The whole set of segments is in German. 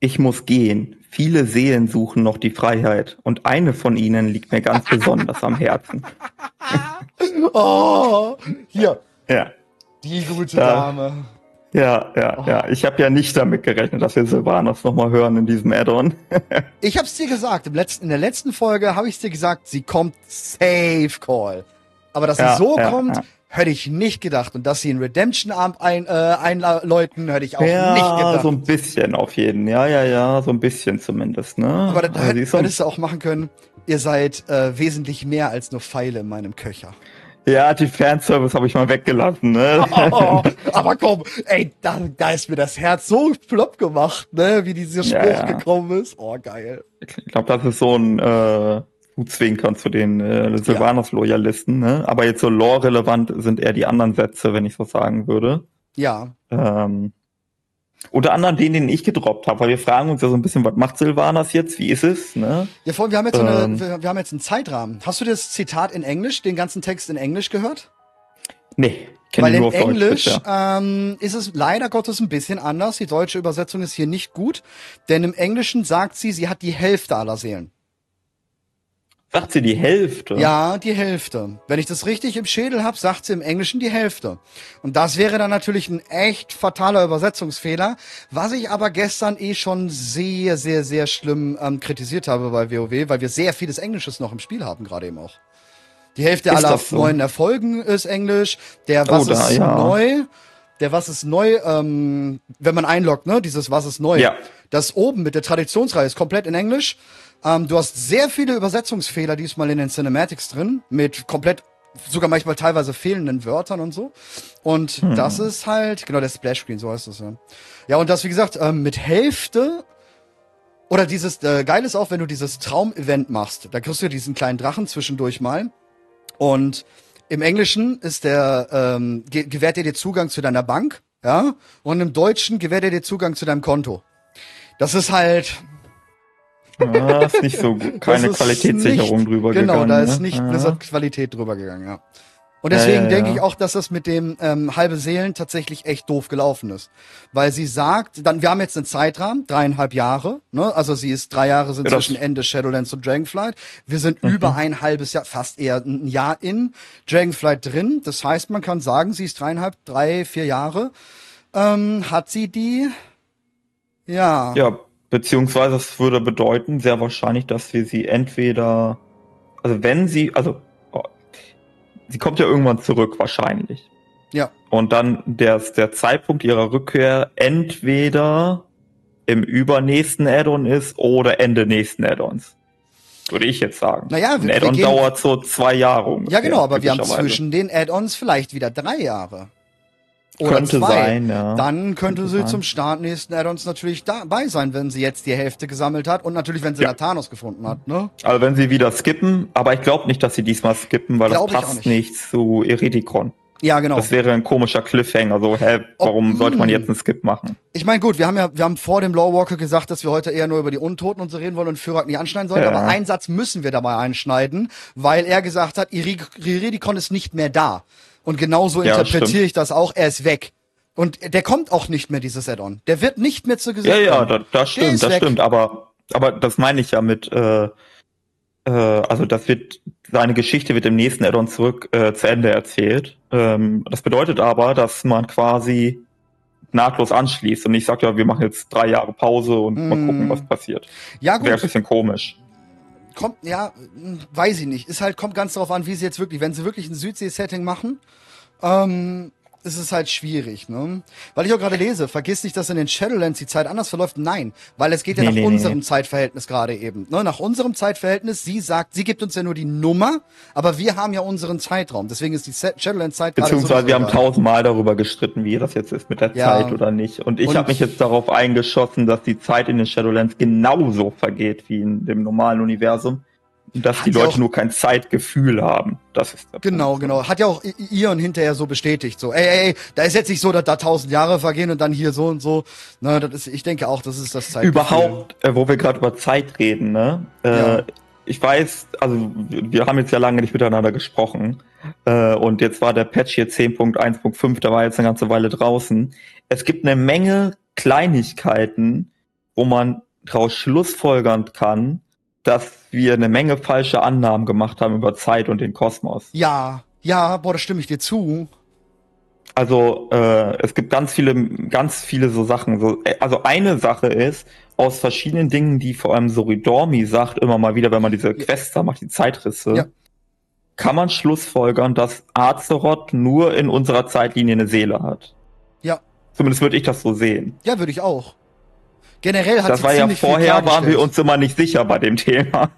Ich muss gehen. Viele Seelen suchen noch die Freiheit und eine von ihnen liegt mir ganz besonders am Herzen. oh, hier. Ja. Die gute Ja. Dame. Ja, ja, Oh. ja. Ich habe ja nicht damit gerechnet, dass wir Silvanos nochmal hören in diesem Add-on. Ich hab's dir gesagt, im letzten, in der letzten Folge habe ich dir gesagt, sie kommt Safe Call. Aber dass Ja, sie so ja, kommt, ja. Hätte ich nicht gedacht. Und dass sie einen Redemption-Arm ein, äh, einläuten, hätte ich auch nicht gedacht. so ein bisschen auf jeden. Ja, ja, ja, so ein bisschen zumindest, ne? Aber das Also hättest du auch machen können. Ihr seid äh, wesentlich mehr als nur Pfeile in meinem Köcher. ja, die Fanservice habe ich mal weggelassen, ne? Oh, aber komm, ey, da, da ist mir das Herz so plopp gemacht, ne, wie dieser Spruch Ja, ja. gekommen ist. Oh, geil. Ich glaube, das ist so ein äh, Zwinkern zu den äh, Silvanos-Loyalisten, ne? Aber jetzt so lore-relevant sind eher die anderen Sätze, wenn ich so sagen würde. Ja, Ähm, unter anderem den, den ich gedroppt habe, weil wir fragen uns ja so ein bisschen, was macht Silvanas jetzt? Wie ist es? Ne? ja, vor allem, wir haben jetzt so eine, Ähm. wir, wir haben jetzt einen Zeitrahmen. Hast du das Zitat in Englisch, den ganzen Text in Englisch gehört? Nee, kenne Weil in nur Deutsch Englisch bisher. ähm, ist es leider Gottes ein bisschen anders. Die deutsche Übersetzung ist hier nicht gut, denn im Englischen sagt sie, sie hat die Hälfte aller Seelen. Sagt sie die Hälfte? Ja, die Hälfte. Wenn ich das richtig im Schädel habe, sagt sie im Englischen die Hälfte. Und das wäre dann natürlich ein echt fataler Übersetzungsfehler, was ich aber gestern eh schon sehr, sehr, sehr schlimm ähm, kritisiert habe bei WoW, weil wir sehr vieles Englisches noch im Spiel haben, gerade eben auch. Die Hälfte Ist aller so? neuen Erfolgen ist Englisch. Der Oh, Was da, ist ja. neu? Der Was ist neu, ähm, wenn man einloggt, ne? Dieses Was ist neu. Ja. Das oben mit der Traditionsreihe ist komplett in Englisch. Ähm, du hast sehr viele Übersetzungsfehler diesmal in den Cinematics drin, mit komplett, sogar manchmal teilweise fehlenden Wörtern und so. Und Hm. das ist halt, genau, der Splash-Screen, so heißt das ja. Ja, und das, wie gesagt, ähm, mit Hälfte oder dieses, äh, geil ist auch, wenn du dieses Traum-Event machst. Da kriegst du diesen kleinen Drachen zwischendurch mal. Und im Englischen ist der, ähm, ge gewährt er dir Zugang zu deiner Bank, ja, und im Deutschen gewährt er dir Zugang zu deinem Konto. Das ist halt, Ah, ist nicht so. Keine ist Qualitätssicherung nicht, drüber genau, gegangen. da ist ne? nicht Ja. Blizzard Qualität drüber gegangen, ja. Und Ja, deswegen ja, denke ja. ich auch, dass das mit dem ähm, halbe Seelen tatsächlich echt doof gelaufen ist. Weil sie sagt, dann, wir haben jetzt einen Zeitrahmen, dreieinhalb Jahre, ne? Also sie ist, drei Jahre sind Ja, zwischen Ende Shadowlands und Dragonflight. Wir sind Mhm. über ein halbes Jahr, fast eher ein Jahr in Dragonflight drin. Das heißt, man kann sagen, sie ist dreieinhalb, drei, vier Jahre. Ähm, hat sie die? Ja. Ja, beziehungsweise es würde bedeuten, sehr wahrscheinlich, dass wir sie entweder, also wenn sie, also oh, sie kommt ja irgendwann zurück, wahrscheinlich. Ja. Und dann der, der Zeitpunkt ihrer Rückkehr entweder im übernächsten Add-on ist oder Ende nächsten Add-ons. Würde ich jetzt sagen. Naja, Ein wir- wir Add-on dauert so zwei Jahre ungefähr. Ja, genau, aber wir haben zwischen den Add-ons vielleicht wieder drei Jahre. Oder Könnte zwei. sein, ja. Dann könnte Könnte sie sein. zum Start nächsten Add-ons natürlich dabei sein, wenn sie jetzt die Hälfte gesammelt hat und natürlich, wenn sie Ja. Nathanos gefunden hat, ne? Also wenn sie wieder skippen, aber ich glaube nicht, dass sie diesmal skippen, weil Glaub das passt nicht. nicht. zu Eridikon. Ja, genau. Das wäre ein komischer Cliffhanger. So, hä, warum Oh, sollte man mm. jetzt einen Skip machen? Ich meine, gut, wir haben ja, wir haben vor dem Lawwalker gesagt, dass wir heute eher nur über die Untoten und so reden wollen und Fyrak nicht anschneiden sollen, Ja. aber einen Satz müssen wir dabei einschneiden, weil er gesagt hat, Iri- Iridikon ist nicht mehr da. Und genauso Ja, interpretiere ich das auch, er ist weg. Und der kommt auch nicht mehr, dieses Add-on. Der wird nicht mehr zu Ja, Gesicht ja, kommen. da, das stimmt, das weg. stimmt. Aber, aber das meine ich ja mit, äh, äh, also das wird, seine Geschichte wird im nächsten Add-on zurück äh, zu Ende erzählt. Ähm, das bedeutet aber, dass man quasi nahtlos anschließt und nicht sagt, ja, wir machen jetzt drei Jahre Pause und mal Mm. gucken, was passiert. Ja, Wäre ein gut. bisschen komisch. Kommt, ja, mh, weiß ich nicht. Ist halt, kommt ganz darauf an, wie sie jetzt wirklich, wenn sie wirklich ein Südsee-Setting machen, ähm, ist es halt schwierig, ne? Weil ich auch gerade lese, vergiss nicht, dass in den Shadowlands die Zeit anders verläuft. Nein, weil es geht ja Nee, nach nee, unserem nee. Zeitverhältnis gerade eben. Ne? Nach unserem Zeitverhältnis, sie sagt, sie gibt uns ja nur die Nummer, aber wir haben ja unseren Zeitraum. Deswegen ist die Shadowlands-Zeit Beziehungsweise wir haben tausendmal darüber gestritten, wie das jetzt ist mit der Ja. Zeit oder nicht. Und ich habe mich jetzt darauf eingeschossen, dass die Zeit in den Shadowlands genauso vergeht wie in dem normalen Universum. Dass Hat die Leute nur kein Zeitgefühl haben. Das ist Genau, Punkt. genau. Hat ja auch Ion hinterher so bestätigt. So, ey, ey, ey, da ist jetzt nicht so, dass da tausend Jahre vergehen und dann hier so und so. Na, das ist, ich denke auch, das ist das Zeitgefühl. Überhaupt, äh, wo wir gerade über Zeit reden, ne? Äh, Ja. Ich weiß, also wir haben jetzt ja lange nicht miteinander gesprochen. Äh, und jetzt war der Patch hier 10.1.5, der war jetzt eine ganze Weile draußen. Es gibt eine Menge Kleinigkeiten, wo man daraus schlussfolgern kann, dass wir eine Menge falsche Annahmen gemacht haben über Zeit und den Kosmos. Ja, ja, boah, da stimme ich dir zu. Also äh, es gibt ganz viele, ganz viele so Sachen. So, äh, also eine Sache ist, aus verschiedenen Dingen, die vor allem Soridormi sagt, immer mal wieder, wenn man diese Quests da macht, die Zeitrisse, ja. kann man schlussfolgern, dass Azeroth nur in unserer Zeitlinie eine Seele hat. Ja. Zumindest würde ich das so sehen. Ja, würde ich auch. Generell hat das war ja vorher waren wir uns immer nicht sicher bei dem Thema.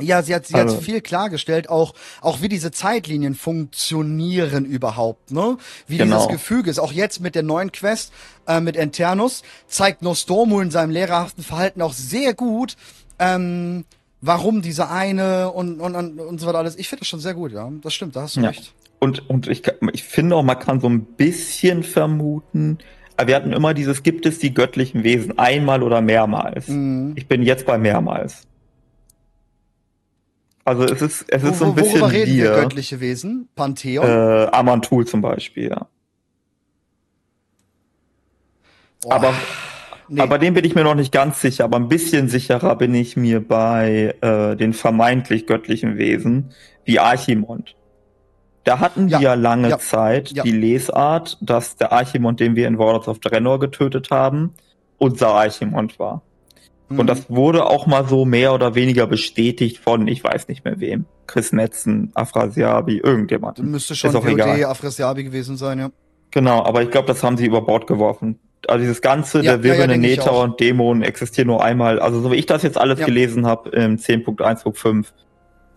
Ja, sie hat, sie also. hat viel klargestellt, auch, auch wie diese Zeitlinien funktionieren überhaupt, ne? Wie genau. dieses Gefüge ist. Auch jetzt mit der neuen Quest, äh, mit Enternus, zeigt Nostormu in seinem lehrerhaften Verhalten auch sehr gut, ähm, warum diese eine und, und, und, und so weiter alles. Ich finde das schon sehr gut, ja. Das stimmt, da hast du ja. recht. Und, und ich, ich finde auch, man kann so ein bisschen vermuten, wir hatten immer dieses, gibt es die göttlichen Wesen einmal oder mehrmals? Mhm. Ich bin jetzt bei mehrmals. Also es ist, es ist wo, so ein bisschen worüber reden wir göttliche Wesen? Pantheon? Äh, Amantul zum Beispiel, ja. Boah, aber, nee. aber dem bin ich mir noch nicht ganz sicher, aber ein bisschen sicherer bin ich mir bei äh, den vermeintlich göttlichen Wesen wie Archimond. Da hatten ja, wir ja lange ja, Zeit ja. die Lesart, dass der Archimond, den wir in Warlords of Draenor getötet haben, unser Archimond war. Mhm. Und das wurde auch mal so mehr oder weniger bestätigt von, ich weiß nicht mehr wem, Chris Metzen, Afrasiabi, irgendjemand. Müsste schon VOD Afrasiabi gewesen sein, ja. Genau, aber ich glaube, das haben sie über Bord geworfen. Also dieses ganze, der wirbelnde Neter und Dämon existieren nur einmal. Also so wie ich das jetzt alles gelesen habe im 10.1.5,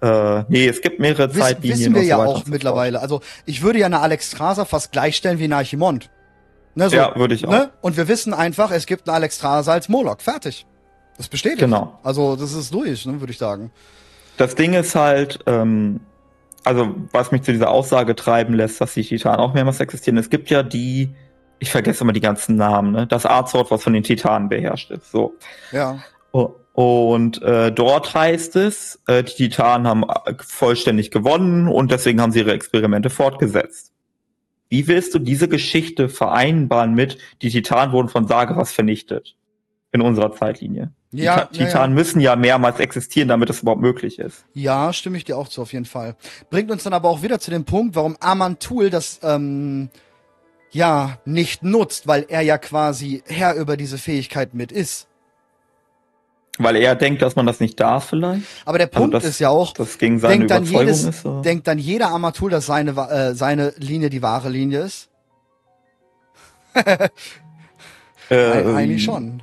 äh, nee, es gibt mehrere Wiss, Zeitlinien. Wissen wir so ja auch mittlerweile. Also ich würde ja eine Alex Traser fast gleichstellen wie eine Archimond. Ne, so, ja, würde ich auch. Ne? Und wir wissen einfach, es gibt einen Alex Traser als Moloch. Fertig. Das besteht. Genau. Also das ist durch, ne, würde ich sagen. Das Ding ist halt, ähm, also was mich zu dieser Aussage treiben lässt, dass die Titanen auch mehrmals existieren. Es gibt ja die, ich vergesse immer die ganzen Namen, ne? Das Arzort, was von den Titanen beherrscht ist. So. Ja. Und äh, dort heißt es, äh, die Titanen haben äh, vollständig gewonnen und deswegen haben sie ihre Experimente fortgesetzt. Wie willst du diese Geschichte vereinbaren mit, die Titanen wurden von Sageras vernichtet? In unserer Zeitlinie. Ja, die Titanen ja, ja. müssen ja mehrmals existieren, damit es überhaupt möglich ist. Ja, stimme ich dir auch zu, auf jeden Fall. Bringt uns dann aber auch wieder zu dem Punkt, warum Amantul das ähm, ja nicht nutzt, weil er ja quasi Herr über diese Fähigkeit mit ist. Weil er denkt, dass man das nicht darf vielleicht. Aber der also Punkt also das, ist ja auch, das gegen seine denkt, dann jedes, ist, denkt dann jeder Amateur, dass seine, äh, seine Linie die wahre Linie ist? äh, Eigentlich schon.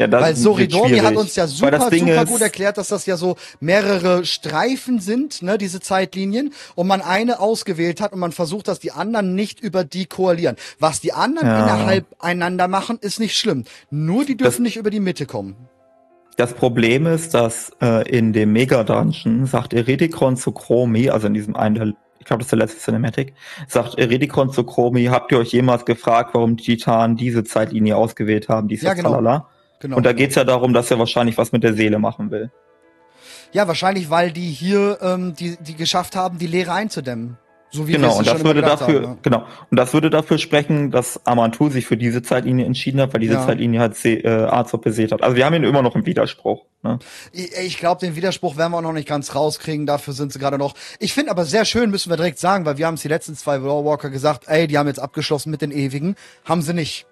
Ja, das Weil Soridori hat uns ja super, super gut erklärt, dass das ja so mehrere Streifen sind, ne, diese Zeitlinien, und man eine ausgewählt hat und man versucht, dass die anderen nicht über die koalieren. Was die anderen ja. innerhalb einander machen, ist nicht schlimm. Nur die dürfen das, nicht über die Mitte kommen. Das Problem ist, dass äh, in dem Mega-Dungeon sagt Eridikon zu Chromi, also in diesem einen ich glaube, das ist der letzte Cinematic, sagt Eridikon zu Chromi, habt ihr euch jemals gefragt, warum die Titanen diese Zeitlinie ausgewählt haben, diese ja, genau. Tralala? Genau. Und da geht's ja darum, dass er wahrscheinlich was mit der Seele machen will. Ja, wahrscheinlich, weil die hier ähm, die, die geschafft haben, die Leere einzudämmen. So wie genau, und das würde dafür, haben, ne? genau, und das würde dafür sprechen, dass Amantul sich für diese Zeitlinie entschieden hat, weil diese ja. Zeitlinie halt äh, Azov besät hat. Also wir haben ihn immer noch im Widerspruch. Ne? Ich, ich glaube, den Widerspruch werden wir auch noch nicht ganz rauskriegen. Dafür sind sie gerade noch. Ich finde aber sehr schön, müssen wir direkt sagen, weil wir haben es die letzten zwei Walker gesagt, ey, die haben jetzt abgeschlossen mit den Ewigen, haben sie nicht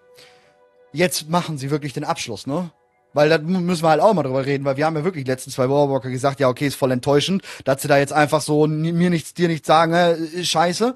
jetzt machen sie wirklich den Abschluss, ne? Weil da müssen wir halt auch mal drüber reden, weil wir haben ja wirklich die letzten zwei Warwalker gesagt, ja, okay, ist voll enttäuschend, dass sie da jetzt einfach so mir nichts, dir nichts sagen, äh, scheiße.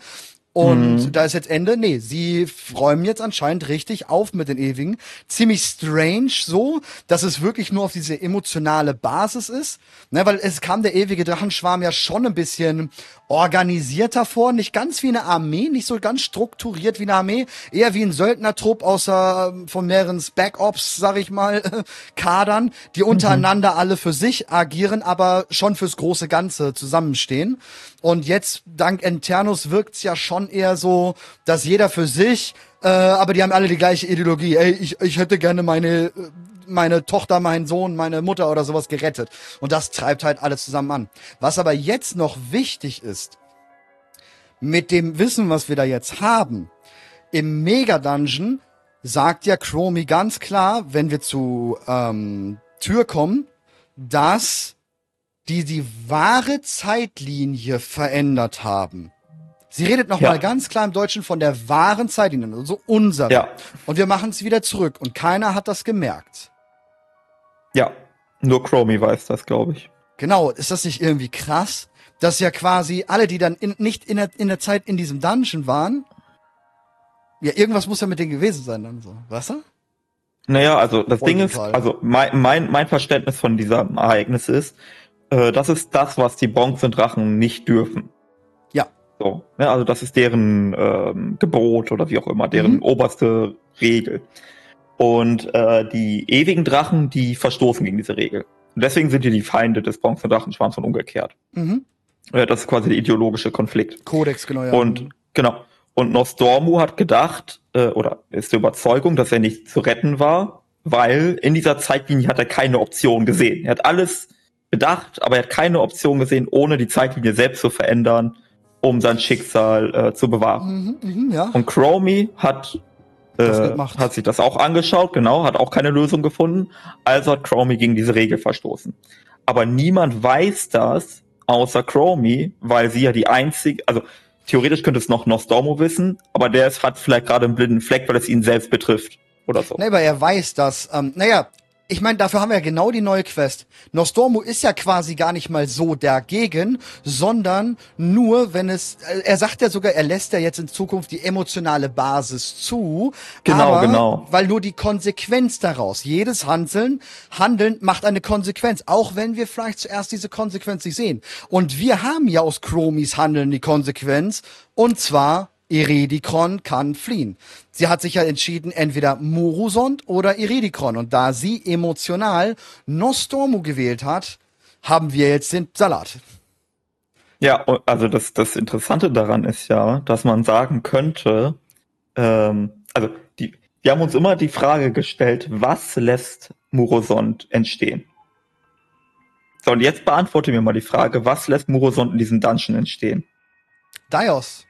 Und mhm. da ist jetzt Ende. Nee, sie räumen jetzt anscheinend richtig auf mit den Ewigen. Ziemlich strange so, dass es wirklich nur auf diese emotionale Basis ist. Ne, weil es kam der ewige Drachenschwarm ja schon ein bisschen organisierter vor. Nicht ganz wie eine Armee, nicht so ganz strukturiert wie eine Armee. Eher wie ein Söldnertrupp außer ähm, von mehreren Backups, sag ich mal, Kadern, die untereinander mhm. alle für sich agieren, aber schon fürs große Ganze zusammenstehen. Und jetzt, dank Enternus, wirkt's ja schon eher so, dass jeder für sich, äh, aber die haben alle die gleiche Ideologie. Ey, ich, ich hätte gerne meine, meine Tochter, meinen Sohn, meine Mutter oder sowas gerettet. Und das treibt halt alles zusammen an. Was aber jetzt noch wichtig ist, mit dem Wissen, was wir da jetzt haben, im Mega-Dungeon sagt ja Chromie ganz klar, wenn wir zu ähm, Tür kommen, dass die die wahre Zeitlinie verändert haben. Sie redet noch Ja. mal ganz klar im Deutschen von der wahren Zeitlinie, also unsere. Ja. Und wir machen es wieder zurück und keiner hat das gemerkt. Ja. Nur Chromie weiß das, glaube ich. Genau, ist das nicht irgendwie krass, dass ja quasi alle, die dann in, nicht in der, in der Zeit in diesem Dungeon waren, ja, irgendwas muss ja mit denen gewesen sein dann so, weißt du? Naja, also das Ding ist, also mein, mein, mein Verständnis von diesem Ereignis ist, äh, das ist das, was die Bronze-Drachen nicht dürfen. So, ne, also das ist deren ähm, Gebot oder wie auch immer, deren Mhm. oberste Regel. Und äh, die ewigen Drachen, die verstoßen gegen diese Regel. Und deswegen sind die die Feinde des Bronze-Drachenschwarms und umgekehrt. Mhm. Äh, das ist quasi der ideologische Konflikt. Kodex, genau, ja. Und genau. Und Nostormu hat gedacht, äh, oder ist der Überzeugung, dass er nicht zu retten war, weil in dieser Zeitlinie hat er keine Option gesehen. Er hat alles bedacht, aber er hat keine Option gesehen, ohne die Zeitlinie selbst zu verändern, um sein Schicksal äh, zu bewahren. Mhm, mhm, ja. Und Chromie hat, äh, hat sich das auch angeschaut, genau, hat auch keine Lösung gefunden. Also hat Chromie gegen diese Regel verstoßen. Aber niemand weiß das, außer Chromie, weil sie ja die einzige, also theoretisch könnte es noch Nostormo wissen, aber der ist, hat vielleicht gerade einen blinden Fleck, weil es ihn selbst betrifft. Oder so. Nee, aber er weiß das. Ähm, naja, ich meine, dafür haben wir ja genau die neue Quest. Nostormu ist ja quasi gar nicht mal so dagegen, sondern nur, wenn es, äh, er sagt ja sogar, er lässt ja jetzt in Zukunft die emotionale Basis zu. Genau, aber, genau. Weil nur die Konsequenz daraus, jedes Handeln, Handeln macht eine Konsequenz, auch wenn wir vielleicht zuerst diese Konsequenz nicht sehen. Und wir haben ja aus Chromis Handeln die Konsequenz, und zwar Iridikron kann fliehen. Sie hat sich ja entschieden, entweder Murusond oder Iridikron. Und da sie emotional Nostormu gewählt hat, haben wir jetzt den Salat. Ja, also das, das Interessante daran ist ja, dass man sagen könnte, ähm, also die, wir haben uns immer die Frage gestellt, was lässt Murosond entstehen? So, und jetzt beantworte mir mal die Frage, was lässt Murosond in diesem Dungeon entstehen? Dios.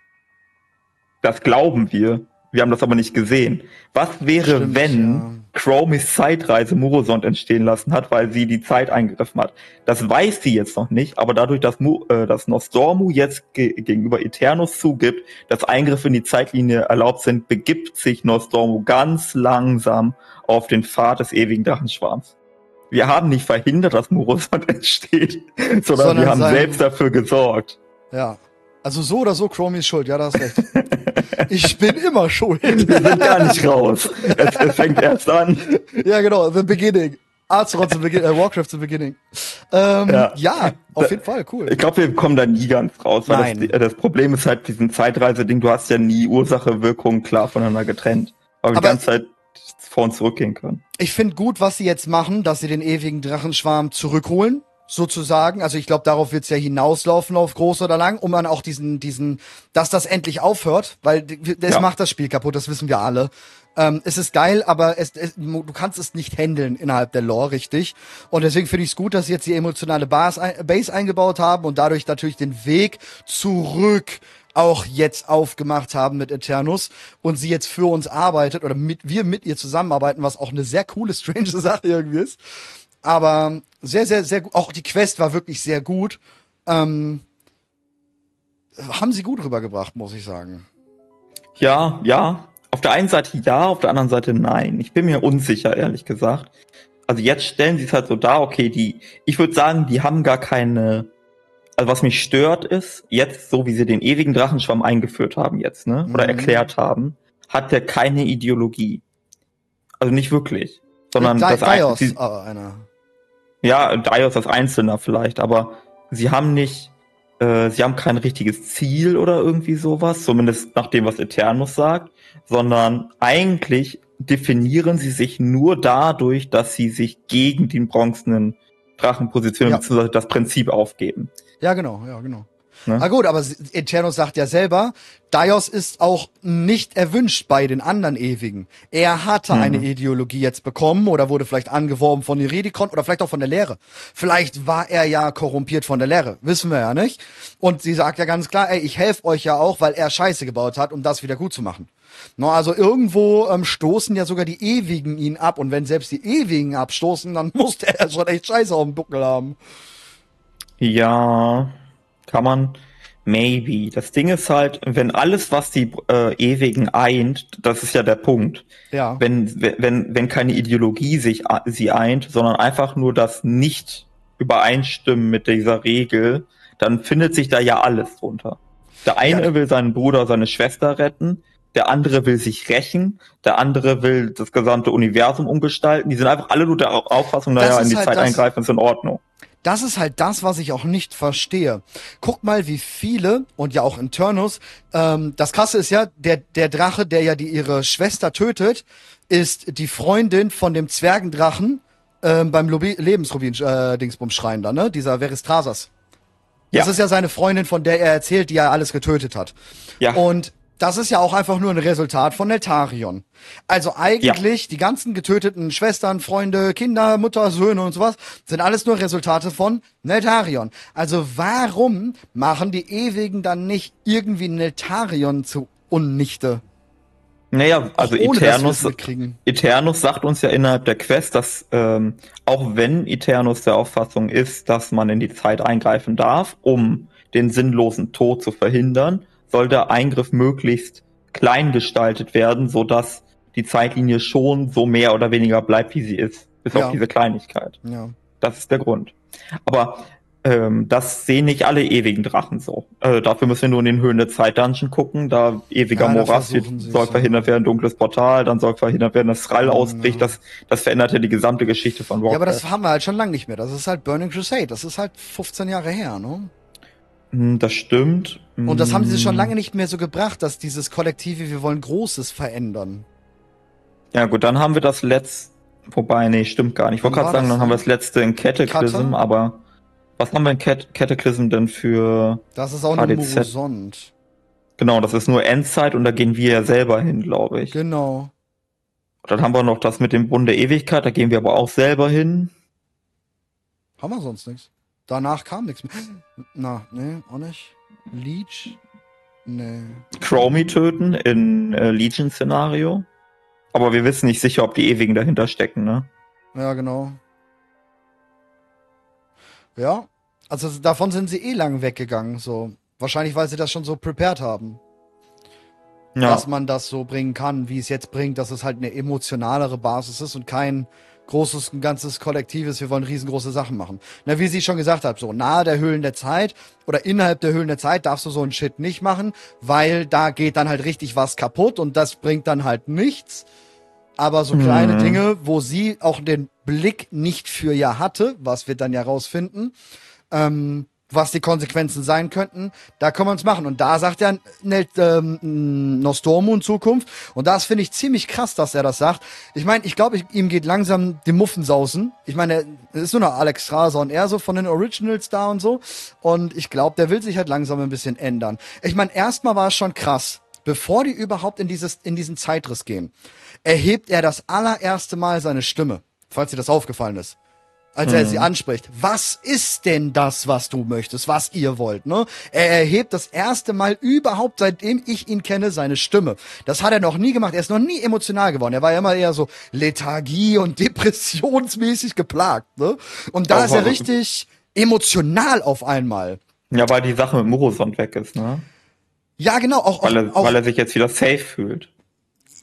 Das glauben wir. Wir haben das aber nicht gesehen. Was wäre, Stimmt, wenn Chromis Zeitreise Murosond entstehen lassen hat, weil sie die Zeit eingegriffen hat? Das weiß sie jetzt noch nicht, aber dadurch, dass, Mu, äh, dass Nostormu jetzt ge gegenüber Eternus zugibt, dass Eingriffe in die Zeitlinie erlaubt sind, begibt sich Nostormu ganz langsam auf den Pfad des ewigen Drachenschwarms. Wir haben nicht verhindert, dass Murosond entsteht, sondern, Sondern wir haben selbst dafür gesorgt. Ja. Also so oder so, Chromie ist schuld. Ja, da hast recht. ich bin immer schuld. Wir sind gar nicht raus. Es, es fängt erst an. ja, genau. The Beginning. Azeroth the beginning, äh, Warcraft the Beginning. Ähm, ja. Ja. auf jeden Fall, cool. Ich glaube, wir kommen da nie ganz raus, weil Nein. das, das Problem ist halt diesen Zeitreise-Ding, du hast ja nie Ursache, Wirkung klar voneinander getrennt. Aber, Aber- die ganze Zeit vor und zurückgehen können. Ich finde gut, was sie jetzt machen, dass sie den ewigen Drachenschwarm zurückholen, sozusagen. Also ich glaube, darauf wird's ja hinauslaufen, auf groß oder lang, um dann auch diesen, diesen, dass das endlich aufhört, weil das Ja. macht das Spiel kaputt, das wissen wir alle. Ähm, es ist geil, aber es, es, du kannst es nicht handeln innerhalb der Lore, richtig. Und deswegen finde ich es gut, dass sie jetzt die emotionale Base, ein- Base eingebaut haben und dadurch natürlich den Weg zurück auch jetzt aufgemacht haben mit Eternus und sie jetzt für uns arbeitet oder mit, wir mit ihr zusammenarbeiten, was auch eine sehr coole, strange Sache irgendwie ist. Aber sehr, sehr, sehr gut. Auch die Quest war wirklich sehr gut. Ähm, haben sie gut rübergebracht, muss ich sagen. Ja, ja. Auf der einen Seite ja, auf der anderen Seite nein. Ich bin mir unsicher, ehrlich gesagt. Also jetzt stellen sie es halt so dar, okay, die, ich würde sagen, die haben gar keine, also was mich stört ist, jetzt, so wie sie den ewigen Drachenschwamm eingeführt haben jetzt, ne, oder Mhm. erklärt haben, hat der keine Ideologie. Also nicht wirklich. Sondern Di das ein- Dios, sie- aber einer. Ja, Dios als Einzelner vielleicht, aber sie haben nicht, äh, sie haben kein richtiges Ziel oder irgendwie sowas, zumindest nach dem, was Eternus sagt, sondern eigentlich definieren sie sich nur dadurch, dass sie sich gegen den bronzenen Drachen positionieren, Ja. beziehungsweise das Prinzip aufgeben. Ja, genau, ja, genau. Ne? Ah gut, aber Eternus sagt ja selber, Dios ist auch nicht erwünscht bei den anderen Ewigen. Er hatte Mhm. eine Ideologie jetzt bekommen oder wurde vielleicht angeworben von Iridikon oder vielleicht auch von der Lehre. Vielleicht war er ja korrumpiert von der Lehre, wissen wir ja nicht. Und sie sagt ja ganz klar, ey, ich helfe euch ja auch, weil er Scheiße gebaut hat, um das wieder gut zu machen. No, also irgendwo ähm, stoßen ja sogar die Ewigen ihn ab. Und wenn selbst die Ewigen abstoßen, dann muss der ja schon echt Scheiße auf dem Buckel haben. Ja, kann man. Maybe. Das Ding ist halt, wenn alles, was die äh, Ewigen eint, das ist ja der Punkt. Ja. Wenn, wenn, wenn keine Ideologie sich sie eint, sondern einfach nur das nicht übereinstimmen mit dieser Regel, dann findet sich da ja alles drunter. Der eine ja. will seinen Bruder, seine Schwester retten, der andere will sich rächen, der andere will das gesamte Universum umgestalten. Die sind einfach alle nur der Auffassung, naja, in die halt Zeit eingreifen ist in Ordnung. Das ist halt das, was ich auch nicht verstehe. Guck mal, wie viele, und ja auch in Turnus, ähm, das krasse ist ja, der, der Drache, der ja die, ihre Schwester tötet, ist die Freundin von dem Zwergendrachen ähm, beim Lebensrubin-Dingsbums-Schrein äh, da, ne? Dieser Veristrasas. Ja. Das ist ja seine Freundin, von der er erzählt, die er alles getötet hat. Ja. Und das ist ja auch einfach nur ein Resultat von Neltarion. Also eigentlich ja. die ganzen getöteten Schwestern, Freunde, Kinder, Mutter, Söhne und sowas sind alles nur Resultate von Neltarion. Also warum machen die Ewigen dann nicht irgendwie Neltarion zu Unnichte? Naja, also Eternus, Eternus sagt uns ja innerhalb der Quest, dass ähm, auch wenn Eternus der Auffassung ist, dass man in die Zeit eingreifen darf, um den sinnlosen Tod zu verhindern, soll der Eingriff möglichst klein gestaltet werden, so dass die Zeitlinie schon so mehr oder weniger bleibt, wie sie ist, bis ja. auf diese Kleinigkeit. Ja. Das ist der Grund. Aber ähm, das sehen nicht alle ewigen Drachen so. Äh, dafür müssen wir nur in den Höhen der Zeit Dungeon gucken. Da ewiger ja, Morast soll verhindert werden, dunkles Portal, dann soll verhindert werden, dass Thrall ausbricht. Das, das verändert ja die gesamte Geschichte von Warcraft. Ja, aber das haben wir halt schon lange nicht mehr. Das ist halt Burning Crusade. Das ist halt 15 Jahre her, ne? Hm, das stimmt. Und das haben sie schon hm. lange nicht mehr so gebracht, dass dieses Kollektive, wir wollen Großes verändern. Ja gut, dann haben wir das letzte, wobei, nee, stimmt gar nicht. Ich wollte gerade sagen, dann haben wir das letzte in Cataclysm, aber was haben wir in Cat Cataclysm denn für Das ist auch nur Morosond. Genau, das ist nur Endzeit und da gehen wir ja selber hin, glaube ich. Genau. Dann haben wir noch das mit dem Bund der Ewigkeit, da gehen wir aber auch selber hin. Haben wir sonst nichts. Danach kam nichts mehr. Na, nee, auch nicht. Leech? Nee. Chromie töten in äh, Legion-Szenario. Aber wir wissen nicht sicher, ob die Ewigen dahinter stecken, ne? Ja, genau. Ja, also davon sind sie eh lang weggegangen, so. Wahrscheinlich, weil sie das schon so prepared haben. Ja. Dass man das so bringen kann, wie es jetzt bringt, dass es halt eine emotionalere Basis ist und kein großes, ein ganzes Kollektives, wir wollen riesengroße Sachen machen. Na, wie sie schon gesagt hat, so nahe der Höhlen der Zeit oder innerhalb der Höhlen der Zeit darfst du so einen Shit nicht machen, weil da geht dann halt richtig was kaputt und das bringt dann halt nichts. Aber so kleine mhm. Dinge, wo sie auch den Blick nicht für ja hatte, was wir dann ja rausfinden, ähm, was die Konsequenzen sein könnten, da können wir uns machen. Und da sagt er ähm, Nostormu in Zukunft. Und das finde ich ziemlich krass, dass er das sagt. Ich meine, ich glaube, ihm geht langsam die Muffensausen. Ich meine, es ist nur noch Alex Straser und er so von den Originals da und so. Und ich glaube, der will sich halt langsam ein bisschen ändern. Ich meine, erstmal war es schon krass. Bevor die überhaupt in dieses, in diesen Zeitriss gehen, erhebt er das allererste Mal seine Stimme. Falls dir das aufgefallen ist als er sie mhm. anspricht. Was ist denn das, was du möchtest, was ihr wollt, ne? Er erhebt das erste Mal überhaupt, seitdem ich ihn kenne, seine Stimme. Das hat er noch nie gemacht. Er ist noch nie emotional geworden. Er war ja immer eher so Lethargie und depressionsmäßig geplagt, ne? Und da Auch ist er richtig emotional auf einmal. Ja, weil die Sache mit Morosond weg ist, ne? Ja, genau. Auch, weil, er, auch, weil er sich jetzt wieder safe fühlt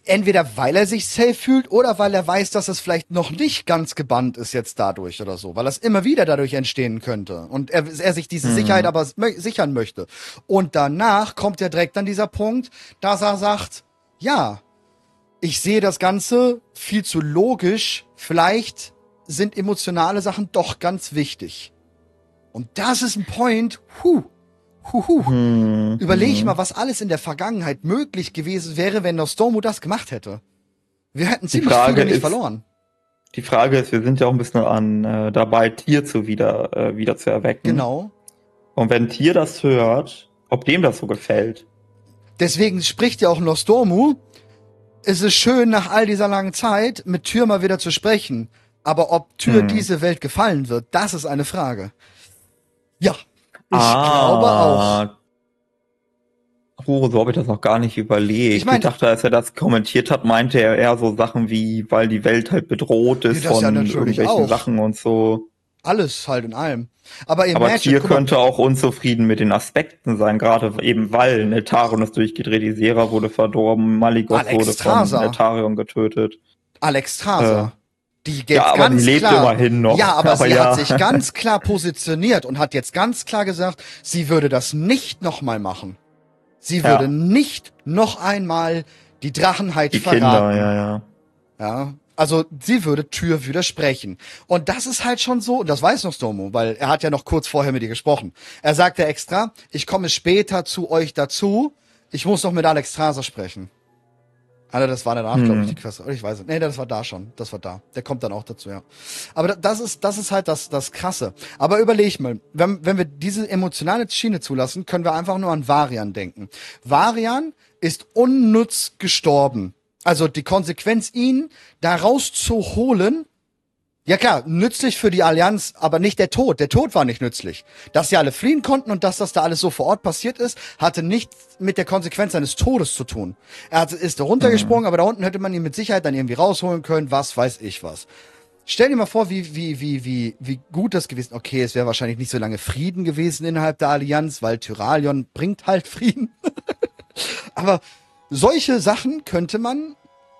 entweder weil er sich safe fühlt oder weil er weiß, dass es vielleicht noch nicht ganz gebannt ist jetzt dadurch oder so, weil das immer wieder dadurch entstehen könnte und er, er sich diese mhm. Sicherheit aber sichern möchte. Und danach kommt ja direkt dann dieser Punkt, dass er sagt, ja, ich sehe das Ganze viel zu logisch, vielleicht sind emotionale Sachen doch ganz wichtig. Und das ist ein Point, huh, Huhu. Hm, Überleg hm. mal, was alles in der Vergangenheit möglich gewesen wäre, wenn Nostormu das gemacht hätte. Wir hätten ziemlich viel nicht verloren. Die Frage ist, wir sind ja auch ein bisschen an äh, dabei, Tier zu wieder, äh, wieder zu erwecken. Genau. Und wenn Tier das hört, ob dem das so gefällt. Deswegen spricht ja auch Nostormu. Es ist schön, nach all dieser langen Zeit mit Tür mal wieder zu sprechen. Aber ob Tür hm. diese Welt gefallen wird, das ist eine Frage. Ja, ich ah, glaube auch. puh, so habe ich das noch gar nicht überlegt. Ich mein- ich dachte, als er das kommentiert hat, meinte er eher so Sachen wie, weil die Welt halt bedroht ist Ja, ja von natürlich irgendwelchen auch. Sachen und so. Alles halt in allem. Aber Aber Imagine, Tier könnte auch unzufrieden mit den Aspekten sein, gerade eben weil Netarion ist durchgedreht, die Sera wurde verdorben, Maligoth Alex wurde Traser. von Netarion getötet. Alex Traser. Die jetzt Ja, aber ganz lebt klar, immerhin noch. Ja, aber, Aber sie ja. hat sich ganz klar positioniert und hat jetzt ganz klar gesagt, sie würde das nicht nochmal machen. Sie Ja. würde nicht noch einmal die Drachenheit Die verraten. Kinder, ja, ja. Ja. Also sie würde Tür widersprechen. Und das ist halt schon so, und das weiß noch Stomo, weil er hat ja noch kurz vorher mit ihr gesprochen. Er sagte extra, ich komme später zu euch dazu, ich muss noch mit Alex Traser sprechen. Alter, das war danach, Hm. glaube ich, die Quest. Ich weiß es. Nee, das war da schon. Das war da. Der kommt dann auch dazu, ja. Aber da- das ist, das ist halt das, das Krasse. Aber überleg mal, wenn, wenn wir diese emotionale Schiene zulassen, können wir einfach nur an Varian denken. Varian ist unnütz gestorben. Also die Konsequenz, ihn da rauszuholen, ja klar, nützlich für die Allianz, aber nicht der Tod. Der Tod war nicht nützlich. Dass sie alle fliehen konnten und dass das da alles so vor Ort passiert ist, hatte nichts mit der Konsequenz seines Todes zu tun. Er hat, ist runtergesprungen, aber da unten hätte man ihn mit Sicherheit dann irgendwie rausholen können, was weiß ich was. Stell dir mal vor, wie, wie, wie, wie, wie gut das gewesen Okay, es wäre wahrscheinlich nicht so lange Frieden gewesen innerhalb der Allianz, weil Tyralion bringt halt Frieden. aber solche Sachen könnte man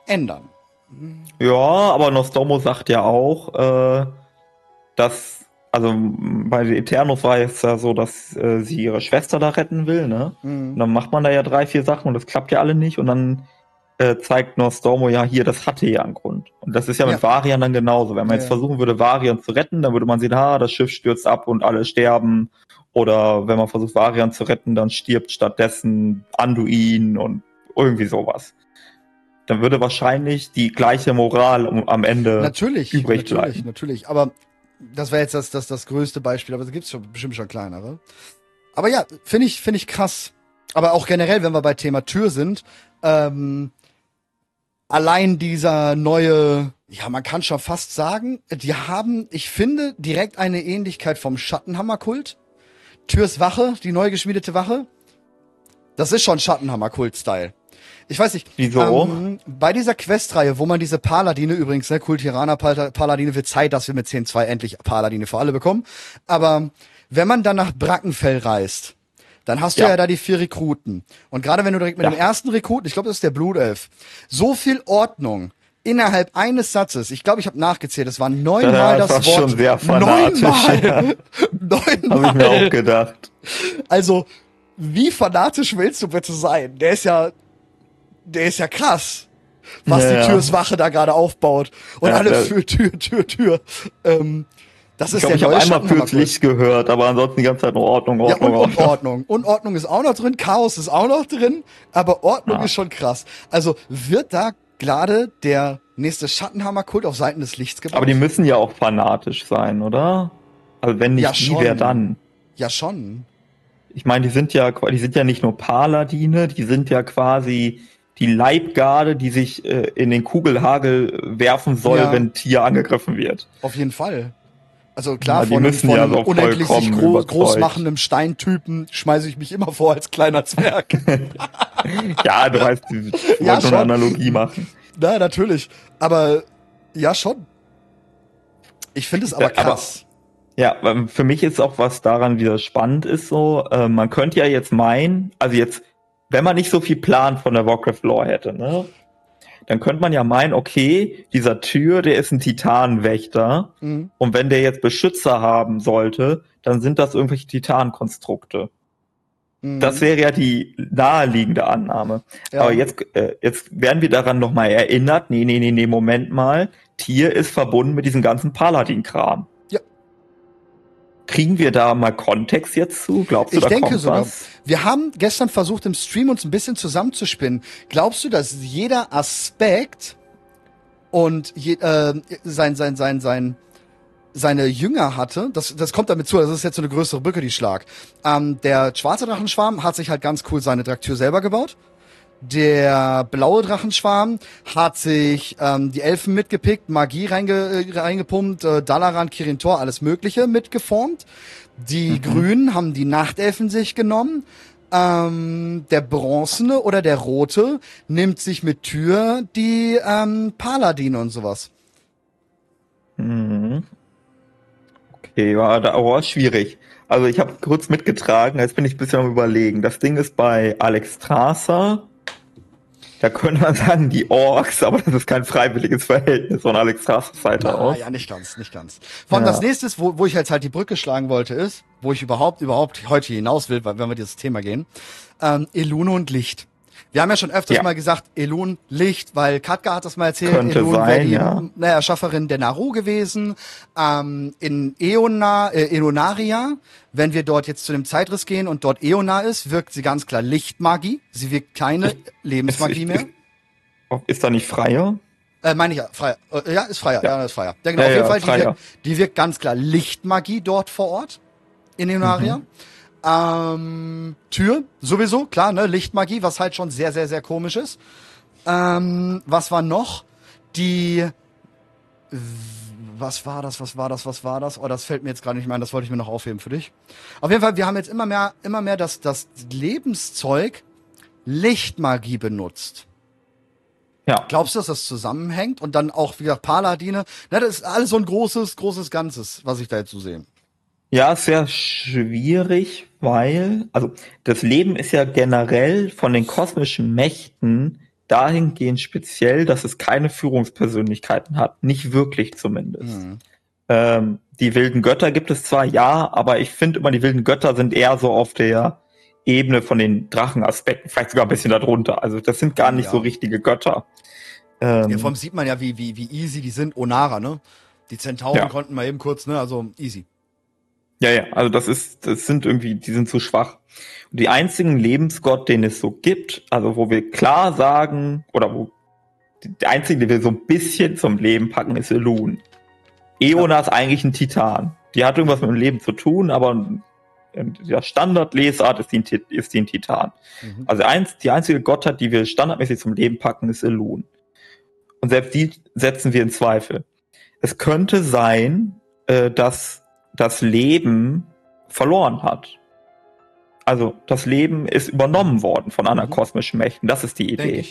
ändern. Ja, aber Nostromo sagt ja auch, äh, dass, also bei Eternos war es ja so, dass äh, sie ihre Schwester da retten will, ne? Mhm. Und dann macht man da ja drei, vier Sachen und das klappt ja alle nicht und dann äh, zeigt Nostromo ja hier, das hatte ja einen Grund. Und das ist ja mit Ja. Varian dann genauso. Wenn man Ja, jetzt versuchen würde, Varian zu retten, dann würde man sehen, ah, das Schiff stürzt ab und alle sterben. Oder wenn man versucht, Varian zu retten, dann stirbt stattdessen Anduin und irgendwie sowas. Dann würde wahrscheinlich die gleiche Moral um, am Ende Natürlich, übrig natürlich, bleiben. natürlich. Aber das wäre jetzt das, das, das größte Beispiel, aber es gibt schon bestimmt schon kleinere. Aber ja, finde ich, finde ich krass. Aber auch generell, wenn wir bei Thema Tür sind, ähm, allein dieser neue, ja, man kann schon fast sagen, die haben, ich finde, direkt eine Ähnlichkeit vom Schattenhammerkult. Türs Wache, die neu geschmiedete Wache. Das ist schon Schattenhammer-Kult-Style. Ich weiß nicht. Wieso? Ähm, bei dieser Questreihe, wo man diese Paladine übrigens, ne, Kultiraner Pal- Paladine, wird Zeit, dass wir mit 10.2 endlich Paladine für alle bekommen. Aber wenn man dann nach Brackenfell reist, dann hast du ja, Ja. da die vier Rekruten. Und gerade wenn du direkt mit Ja. dem ersten Rekruten, ich glaube, das ist der Blutelf, so viel Ordnung innerhalb eines Satzes. Ich glaube, ich habe nachgezählt, es waren neunmal das, das war Wort. schon sehr fanatisch, Neunmal. ja. Habe ich mir Neunmal. auch gedacht. Also, wie fanatisch willst du bitte sein? Der ist ja, der ist ja krass, was Ja, die ja. Türswache da gerade aufbaut. Und Ja, alle ja. für Tür, Tür, Tür. Ähm, das Ich ist ich der habe neue einmal Schattenhammerkurs. fürs Licht gehört, aber ansonsten die ganze Zeit nur Ordnung, Ja, Ordnung, und Ordnung. Unordnung. Ist auch noch drin, Chaos ist auch noch drin, aber Ordnung ist schon krass. Also wird da gerade der nächste Schattenhammerkult auf Seiten des Lichts gebaut? Aber die müssen ja auch fanatisch sein, oder? Also wenn nicht Ja, die, wer dann? ja, schon. Ich meine, die sind ja, die sind ja nicht nur Paladine, die sind ja quasi die Leibgarde, die sich äh, in den Kugelhagel werfen soll, Ja. wenn Tier angegriffen wird. Auf jeden Fall. Also klar, Ja, von, einem- von ja so unendlich sich vollkommen groß, machenden Steintypen schmeiße ich mich immer vor als kleiner Zwerg. Ja, du weißt, ich wollte Ja, schon. eine Analogie machen. Na, natürlich. Aber ja, schon. Ich finde es aber Ja, aber- krass. Ja, ähm, für mich ist auch was daran wieder spannend ist so, äh, man könnte ja jetzt meinen, also jetzt, wenn man nicht so viel Plan von der Warcraft Lore hätte, ne, dann könnte man ja meinen, okay, dieser Tür, der ist ein Titanenwächter Mhm. und wenn der jetzt Beschützer haben sollte, dann sind das irgendwelche Titanenkonstrukte. Mhm. Das wäre ja die naheliegende Annahme. Ja. Aber jetzt, äh, jetzt werden wir daran nochmal erinnert, nee, nee, nee, nee, Moment mal, Tier ist verbunden mit diesem ganzen Paladin-Kram. Kriegen wir da mal Kontext jetzt zu? Glaubst du, Ich da denke kommt sogar. was? Wir haben gestern versucht, im Stream uns ein bisschen zusammenzuspinnen. Glaubst du, dass jeder Aspekt und je, äh, sein, sein, sein, sein, seine Jünger hatte, das, das kommt damit zu, das ist jetzt so eine größere Brücke, die Schlag. Ähm, der schwarze Drachenschwarm hat sich halt ganz cool seine Draktür selber gebaut. Der blaue Drachenschwarm hat sich ähm, die Elfen mitgepickt, Magie reinge, äh, reingepumpt, äh, Dalaran, Kirintor, alles Mögliche mitgeformt. Die Grünen haben die Nachtelfen sich genommen. Ähm, der bronzene oder der rote nimmt sich mit Tür die ähm, Paladine und sowas. Mhm. Okay, war da aber schwierig. Also ich habe kurz mitgetragen, jetzt bin ich ein bisschen am überlegen. Das Ding ist bei Alex Strasser. Da könnte man sagen, die Orks, aber das ist kein freiwilliges Verhältnis von Alex Strassers Seite aus. ja, nicht ganz, nicht ganz. Vor allem Ja. das nächste, wo, wo ich jetzt halt die Brücke schlagen wollte, ist, wo ich überhaupt, überhaupt heute hinaus will, weil, wenn wir dieses Thema gehen, ähm, Elune und Licht. Wir haben ja schon öfters Ja. mal gesagt, Elun, Licht, weil Katka hat das mal erzählt, Könnte Elun wäre die ja. ne, Erschafferin der Naru gewesen. Ähm, in Eona, äh, Eonaria, wenn wir dort jetzt zu dem Zeitriss gehen und dort Eona ist, wirkt sie ganz klar Lichtmagie. Sie wirkt keine Lebensmagie mehr. Ist, ist da nicht freier? Äh, meine ich ja, Freier. Äh, ja, ist Freier. Ja, Ja. ist Freier. Ja, genau. Ja, auf jeden Fall, die wirkt, die wirkt ganz klar Lichtmagie dort vor Ort. In Eonaria. Mhm. Ähm, Tür, sowieso, klar, ne, Lichtmagie, was halt schon sehr, sehr, sehr komisch ist. Ähm, was war noch? Die, was war das, was war das, was war das? Oh, das fällt mir jetzt gerade nicht mehr ein, das wollte ich mir noch aufheben für dich. Auf jeden Fall, wir haben jetzt immer mehr, immer mehr das, das Lebenszeug Lichtmagie benutzt. Ja. Glaubst du, dass das zusammenhängt? Und dann auch, wie gesagt, Paladine. Na, das ist alles so ein großes, großes Ganzes, was ich da jetzt so sehe. Ja, sehr schwierig, weil, also das Leben ist ja generell von den kosmischen Mächten dahingehend speziell, dass es keine Führungspersönlichkeiten hat. Nicht wirklich zumindest. Mhm. Ähm, die wilden Götter gibt es zwar, ja, aber ich finde immer, die wilden Götter sind eher so auf der Ebene von den Drachenaspekten, vielleicht sogar ein bisschen darunter. Also das sind gar nicht Ja. so richtige Götter. Ähm, Ja, vor allem sieht man ja, wie, wie, wie easy die sind. Onara, ne? Die Zentauren Ja. konnten mal eben kurz, ne? Also easy. Ja, ja, also das ist, das sind irgendwie, die sind zu schwach. Und die einzigen Lebensgott, den es so gibt, also wo wir klar sagen, oder wo die- der einzige, den wir so ein bisschen zum Leben packen, ist Elun. Eona ist eigentlich ein Titan. Die hat irgendwas mit dem Leben zu tun, aber in der Standardlesart ist die, ein ist die ein Titan. Mhm. Also eins, die einzige Gottheit, die wir standardmäßig zum Leben packen, ist Elun. Und selbst die setzen wir in Zweifel. Es könnte sein, äh, dass das Leben verloren hat. Also das Leben ist übernommen worden von anderen Mhm. kosmischen Mächten. Das ist die Idee.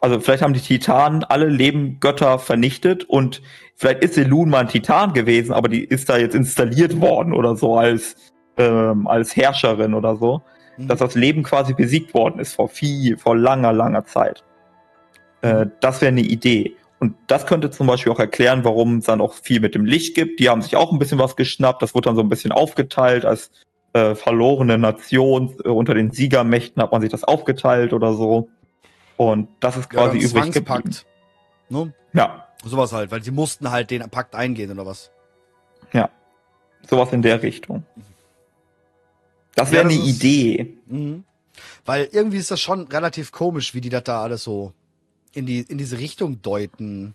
Also vielleicht haben die Titanen alle Lebengötter vernichtet und vielleicht ist Elun mal ein Titan gewesen, aber die ist da jetzt installiert worden oder so als ähm, als Herrscherin oder so Mhm. dass das Leben quasi besiegt worden ist vor viel, vor langer, langer Zeit. Äh, das wäre eine Idee. Und das könnte zum Beispiel auch erklären, warum es dann auch viel mit dem Licht gibt. Die haben sich auch ein bisschen was geschnappt. Das wurde dann so ein bisschen aufgeteilt als äh, verlorene Nation. Äh, unter den Siegermächten hat man sich das aufgeteilt oder so. Und das ist Ja, quasi dann übrig geblieben. Ne? Ja, Sowas halt, weil sie mussten halt den Pakt eingehen oder was. sowas in der Richtung. Das Ja, wäre das eine Idee. Mhm. Weil irgendwie ist das schon relativ komisch, wie die das da alles so in, die, in diese Richtung deuten.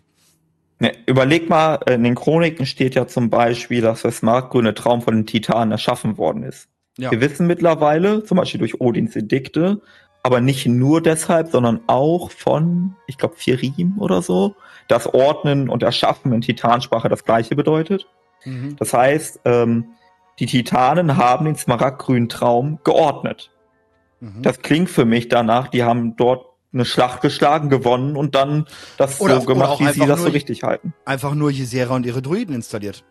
Ne, überleg mal, in den Chroniken steht ja zum Beispiel, dass der smartgrüne Traum von den Titanen erschaffen worden ist. Ja. Wir wissen mittlerweile, zum Beispiel durch Odins Edikte, aber nicht nur deshalb, sondern auch von, ich glaube, Firim oder so, dass Ordnen und Erschaffen in Titansprache das gleiche bedeutet. Mhm. Das heißt, ähm, die Titanen haben den smaragdgrünen Traum geordnet. Mhm. Das klingt für mich danach, die haben dort eine Schlacht geschlagen, gewonnen und dann das Oder- so gemacht, wie sie das so richtig halten. Einfach nur Ysera und ihre Druiden installiert.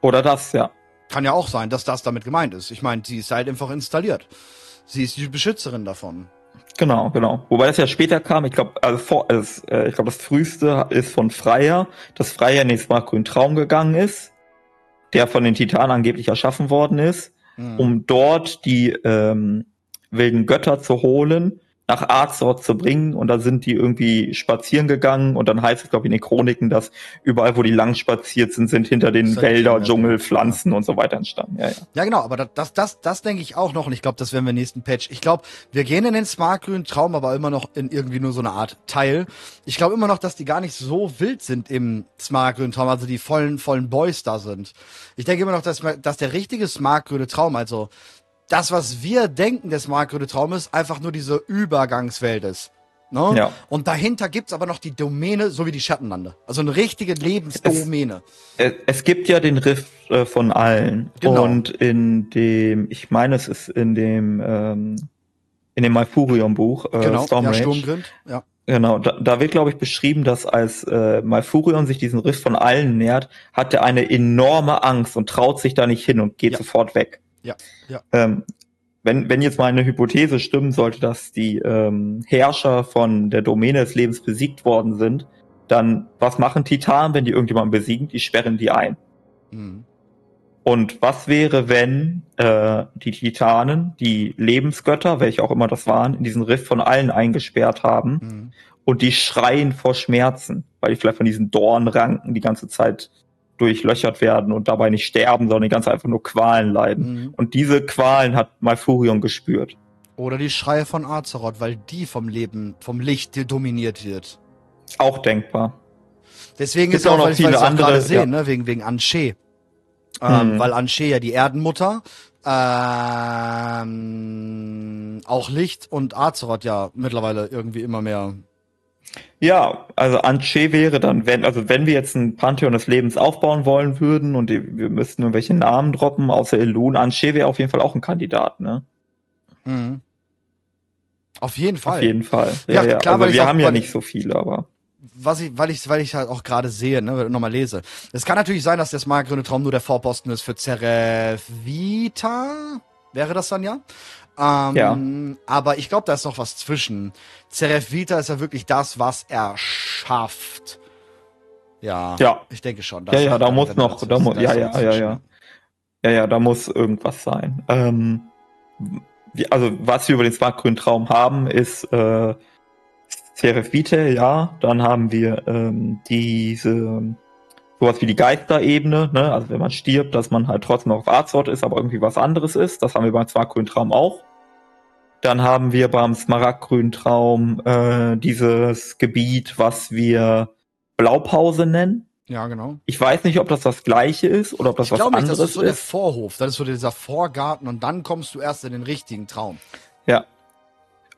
Oder das, ja. Kann ja auch sein, dass das damit gemeint ist. Ich meine, sie ist halt einfach installiert. Sie ist die Beschützerin davon. Genau, genau. Wobei das ja später kam, ich glaube, also vor, es, äh, ich glaube, das früheste ist von Freier, dass Freier in den smartgrünen Traum gegangen ist, der von den Titanen angeblich erschaffen worden ist, Mhm. um dort die ähm, wilden Götter zu holen, nach Azeroth zu bringen und da sind die irgendwie spazieren gegangen und dann heißt es, glaube ich, in den Chroniken, dass überall, wo die lang spaziert sind, sind hinter den halt Wälder, Kinder- Dschungel, Pflanzen und so weiter entstanden. Ja, ja. Ja, genau, aber das, das, das, das denke ich auch noch und ich glaube, das werden wir im nächsten Patch. Ich glaube, wir gehen in den smartgrünen Traum, aber immer noch in irgendwie nur so eine Art Teil. Ich glaube immer noch, dass die gar nicht so wild sind im smartgrünen Traum, also die vollen, vollen Boys da sind. Ich denke immer noch, dass, dass der richtige smartgrüne Traum, also das, was wir denken, der smartgrüne Traum ist, einfach nur diese Übergangswelt ist. Ne? Ja. Und dahinter gibt's aber noch die Domäne, so wie die Schattenlande. Also eine richtige Lebensdomäne. Es, es gibt ja den Riff äh, von allen. Genau. Und in dem, ich meine, es ist in dem, ähm, in dem Malfurion-Buch, äh, genau, Storm ja. Sturmgrind. Ja. Genau, da, da wird, glaube ich, beschrieben, dass als äh, Malfurion sich diesen Riff von allen nähert, hat er eine enorme Angst und traut sich da nicht hin und geht Ja. sofort weg. Ja, ja. Ähm, wenn, wenn jetzt meine Hypothese stimmen sollte, dass die ähm, Herrscher von der Domäne des Lebens besiegt worden sind, dann was machen Titanen, wenn die irgendjemanden besiegen? Die sperren die ein. Mhm. Und was wäre, wenn äh, die Titanen, die Lebensgötter, welche auch immer das waren, in diesen Riff von allen eingesperrt haben Mhm. und die schreien vor Schmerzen, weil die vielleicht von diesen Dornranken die ganze Zeit durchlöchert werden und dabei nicht sterben, sondern Zeit einfach nur Qualen leiden. Mhm. Und diese Qualen hat Malfurion gespürt. Oder die Schreie von Azeroth, weil die vom Leben, vom Licht dominiert wird. Auch denkbar. Deswegen Gibt ist auch, auch noch weil viele auch andere, gerade sehe, ja. ne, wegen, wegen Anshe. Ähm, Mhm. Weil Anshe ja die Erdenmutter, ähm, auch Licht und Azeroth ja mittlerweile irgendwie immer mehr. Ja, also Anche wäre dann, wenn, also wenn wir jetzt ein Pantheon des Lebens aufbauen wollen würden und die, wir müssten irgendwelche Namen droppen, außer Elun, Anche wäre auf jeden Fall auch ein Kandidat, ne? Mhm. Auf jeden Fall. Auf jeden Fall. Ja, Ja, ja. klar, weil also wir auch- haben ja nicht so viele, aber. was ich, weil ich, weil ich halt auch gerade sehe, ne, nochmal lese. Es kann natürlich sein, dass der smartgrüne Traum nur der Vorposten ist für Cerevita. Wäre das dann ja? Ähm, Ja. Aber ich glaube, da ist noch was zwischen. Cerevita ist ja wirklich das, was er schafft. Ja. Ja. Ich denke schon. Ja, ja, da muss noch, da muss, ja, ja, noch ja, ja. Ja, ja, da muss irgendwas sein. Ähm, also, was wir über den smartgrünen Traum haben, ist, äh, Seraph Vitae, ja. Dann haben wir, ähm, diese, sowas wie die Geisterebene, ne? Also, wenn man stirbt, dass man halt trotzdem noch auf Azeroth ist, aber irgendwie was anderes ist. Das haben wir beim smartgrünen Traum auch. Dann haben wir beim smaragdgrünen Traum, äh, dieses Gebiet, was wir Blaupause nennen. Ja, genau. Ich weiß nicht, ob das das gleiche ist oder ob das Ich was glaube nicht, anderes das ist so der ist. Vorhof. Das ist so dieser Vorgarten und dann kommst du erst in den richtigen Traum. Ja.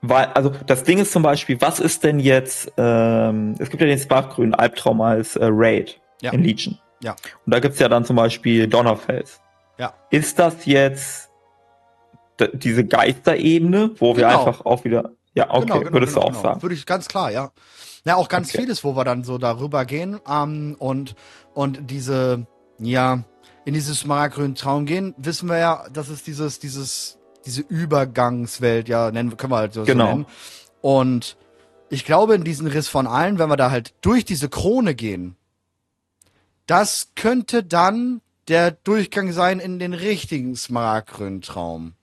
Weil, also das Ding ist zum Beispiel, was ist denn jetzt, ähm, es gibt ja den sparkgrünen Albtraum als äh, Raid Ja. in Legion. Ja. Und da gibt's ja dann zum Beispiel Donnerfels. Ja. Ist das jetzt diese Geisterebene, wo wir Genau. einfach auch wieder, ja, okay, Genau, genau, würdest genau, du auch genau. sagen. Würde ich ganz klar, ja. Ja, auch ganz Okay. vieles, wo wir dann so darüber gehen ähm, und, und diese, ja, in dieses smaragdgrünen Traum gehen, wissen wir ja, das ist dieses, dieses, diese Übergangswelt, ja, nennen, können wir halt so, Genau. so nennen. Und ich glaube, in diesen Riss von allen, wenn wir da halt durch diese Krone gehen, das könnte dann der Durchgang sein in den richtigen smaragdgrünen Traum.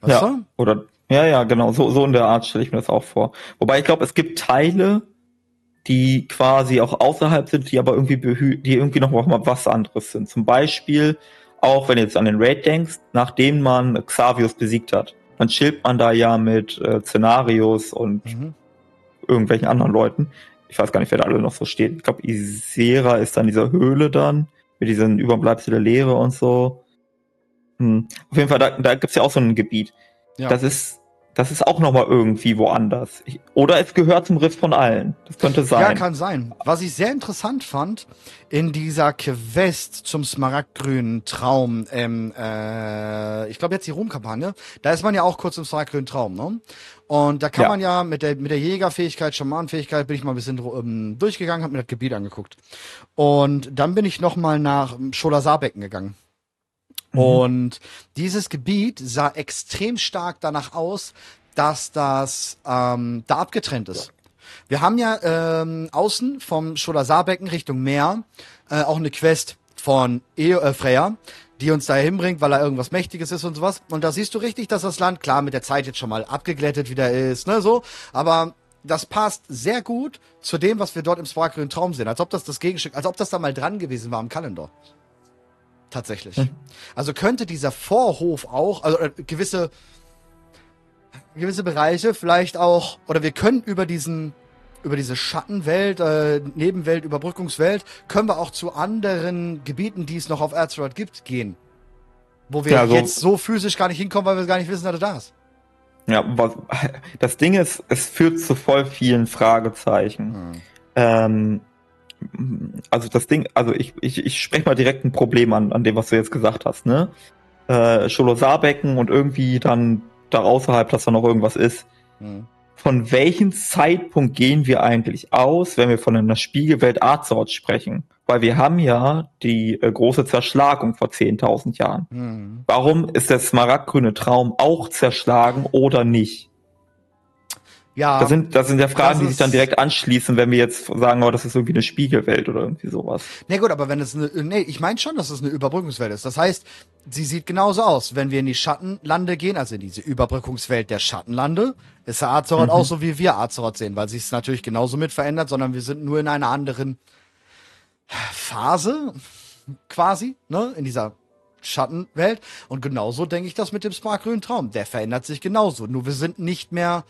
Weißt Ja. du? Oder, ja, ja, genau, so, so in der Art stelle ich mir das auch vor. Wobei ich glaube, es gibt Teile, die quasi auch außerhalb sind, die aber irgendwie behü die irgendwie noch mal was anderes sind. Zum Beispiel, auch wenn du jetzt an den Raid denkst, nachdem man Xavius besiegt hat, dann chillt man da ja mit äh, Szenarios und Mhm. irgendwelchen anderen Leuten. Ich weiß gar nicht, wer da alle noch so steht. Ich glaube, Isera ist dann dieser Höhle dann, mit diesen Überbleibsel der Leere und so. Hm. Auf jeden Fall, da, da gibt's ja auch so ein Gebiet. Ja. Das ist, das ist auch noch mal irgendwie woanders. Ich, oder es gehört zum Riff von allen. Das könnte sein. Ja, kann sein. Was ich sehr interessant fand, in dieser Quest zum smaragdgrünen Traum, ähm, äh, ich glaube jetzt die Ruhmkampagne, da ist man ja auch kurz im smaragdgrünen Traum, ne? Und da kann Ja. man ja mit der, mit der Jägerfähigkeit, Schamanenfähigkeit, bin ich mal ein bisschen ähm, durchgegangen, habe mir das Gebiet angeguckt. Und dann bin ich noch mal nach Scholasarbecken gegangen. Mhm. Und dieses Gebiet sah extrem stark danach aus, dass das ähm, da abgetrennt ist. Wir haben ja ähm, außen vom Scholasarbecken Richtung Meer äh, auch eine Quest von e äh, Freya, die uns da hinbringt, weil er irgendwas Mächtiges ist und sowas. Und da siehst du richtig, dass das Land klar mit der Zeit jetzt schon mal abgeglättet wieder ist, ne, so. Aber das passt sehr gut zu dem, was wir dort im Sparkle Traum sehen. Als ob das das Gegenstück, als ob das da mal dran gewesen war am Kalender. Tatsächlich. Mhm. Also könnte dieser Vorhof auch, also äh, gewisse, gewisse Bereiche vielleicht auch, oder wir können über diesen, über diese Schattenwelt, äh, Nebenwelt, Überbrückungswelt, können wir auch zu anderen Gebieten, die es noch auf Azeroth gibt, gehen. Wo wir Ja, so- jetzt so physisch gar nicht hinkommen, weil wir gar nicht wissen, dass er da ist. Ja, was, das Ding ist, es führt zu voll vielen Fragezeichen. Hm. Ähm, also das Ding, also ich, ich, ich spreche mal direkt ein Problem an, an dem, was du jetzt gesagt hast, ne? Äh, Scholosarbecken und irgendwie dann da außerhalb, dass da noch irgendwas ist. Hm. Von welchem Zeitpunkt gehen wir eigentlich aus, wenn wir von einer Spiegelwelt Azeroth sprechen? Weil wir haben ja die äh, große Zerschlagung vor 10.000 Jahren. Hm. Warum ist der smaragdgrüne Traum auch zerschlagen oder nicht? Ja. Das sind, das sind ja Fragen, die sich dann direkt anschließen, wenn wir jetzt sagen, oh, das ist irgendwie eine Spiegelwelt oder irgendwie sowas. Nee, gut, aber wenn es eine, nee, ich meine schon, dass es eine Überbrückungswelt ist. Das heißt, sie sieht genauso aus. Wenn wir in die Schattenlande gehen, also in diese Überbrückungswelt der Schattenlande, ist der Azeroth mhm. auch so, wie wir Azeroth sehen, weil sich es natürlich genauso mit verändert, sondern wir sind nur in einer anderen Phase, quasi, ne, in dieser Schattenwelt. Und genauso denke ich das mit dem Sparkgrünen Traum. Der verändert sich genauso. Nur wir sind nicht mehr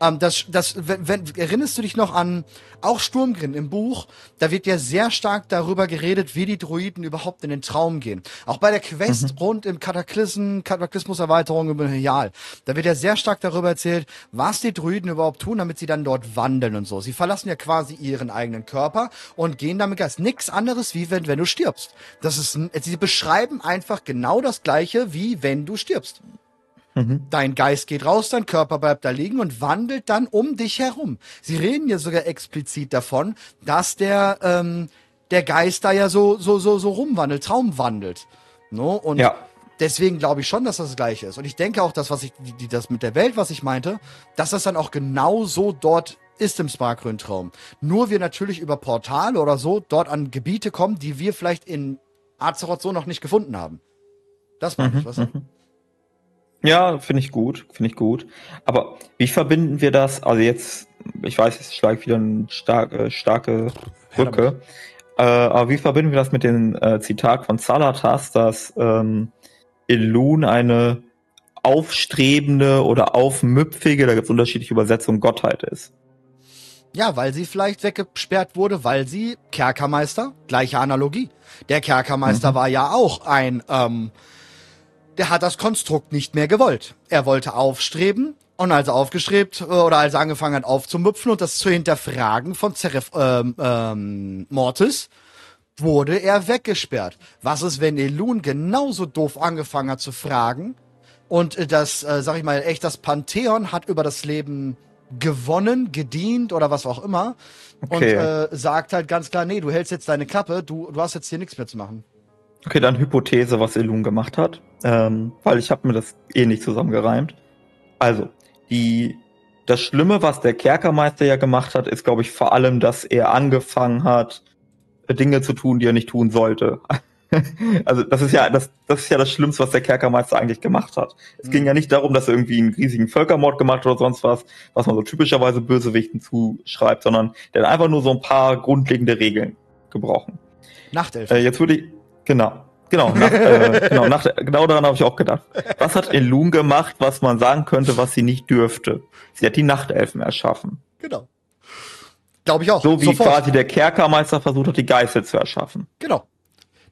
ähm, das, das, wenn, wenn, erinnerst du dich noch an auch Sturmgrin im Buch? Da wird ja sehr stark darüber geredet, wie die Druiden überhaupt in den Traum gehen. Auch bei der Quest mhm. rund im Kataklysm, Kataklysmus-Erweiterung über Helial. Da wird ja sehr stark darüber erzählt, was die Druiden überhaupt tun, damit sie dann dort wandeln und so. Sie verlassen ja quasi ihren eigenen Körper und gehen damit Geist. Nix anderes, wie wenn, wenn du stirbst. Das ist, sie beschreiben einfach genau das Gleiche, wie wenn du stirbst. Mhm. Dein Geist geht raus, dein Körper bleibt da liegen und wandelt dann um dich herum. Sie reden ja sogar explizit davon, dass der, ähm, der Geist da ja so, so, so, so rumwandelt, Traum wandelt. No? Und ja. deswegen glaube ich schon, dass das das Gleiche ist. Und ich denke auch, dass was ich, die, das mit der Welt, was ich meinte, dass das dann auch genau so dort ist im Sparkrön-Traum. Nur wir natürlich über Portale oder so dort an Gebiete kommen, die wir vielleicht in Azeroth so noch nicht gefunden haben. Das meine mhm, ich, was? Mhm. Ja, finde ich gut, finde ich gut. Aber wie verbinden wir das? Also jetzt, ich weiß, ich schlage wieder eine starke, starke Brücke. Äh, aber wie verbinden wir das mit dem äh, Zitat von Salatas, dass ähm, Elun eine aufstrebende oder aufmüpfige, da gibt es unterschiedliche Übersetzungen, Gottheit ist? Ja, weil sie vielleicht weggesperrt wurde, weil sie Kerkermeister, gleiche Analogie. Der Kerkermeister mhm. war ja auch ein ähm, der hat das Konstrukt nicht mehr gewollt. Er wollte aufstreben und als er aufgestrebt äh, oder als er angefangen hat aufzumupfen und das zu hinterfragen von Zeref ähm, ähm, Mortis, wurde er weggesperrt. Was ist, wenn Elun genauso doof angefangen hat zu fragen und äh, das, äh, sag ich mal, echt das Pantheon hat über das Leben gewonnen, gedient oder was auch immer okay. und äh, sagt halt ganz klar, nee, du hältst jetzt deine Klappe, du, du hast jetzt hier nichts mehr zu machen. Okay, dann Hypothese, was Elun gemacht hat, ähm, weil ich habe mir das eh nicht zusammengereimt. Also, die, das Schlimme, was der Kerkermeister ja gemacht hat, ist, glaube ich, vor allem, dass er angefangen hat, Dinge zu tun, die er nicht tun sollte. also das ist ja das, das ist ja das Schlimmste, was der Kerkermeister eigentlich gemacht hat. Es mhm. ging ja nicht darum, dass er irgendwie einen riesigen Völkermord gemacht hat oder sonst was, was man so typischerweise Bösewichten zuschreibt, sondern der hat einfach nur so ein paar grundlegende Regeln gebrochen. Nachtelf. Äh, jetzt würde ich, Genau. Genau, nach, äh, genau, nach, genau daran habe ich auch gedacht. Was hat Elun gemacht, was man sagen könnte, was sie nicht dürfte? Sie hat die Nachtelfen erschaffen. Genau. Glaube ich auch. So wie Sofort. quasi der Kerkermeister versucht hat, die Geißel zu erschaffen. Genau.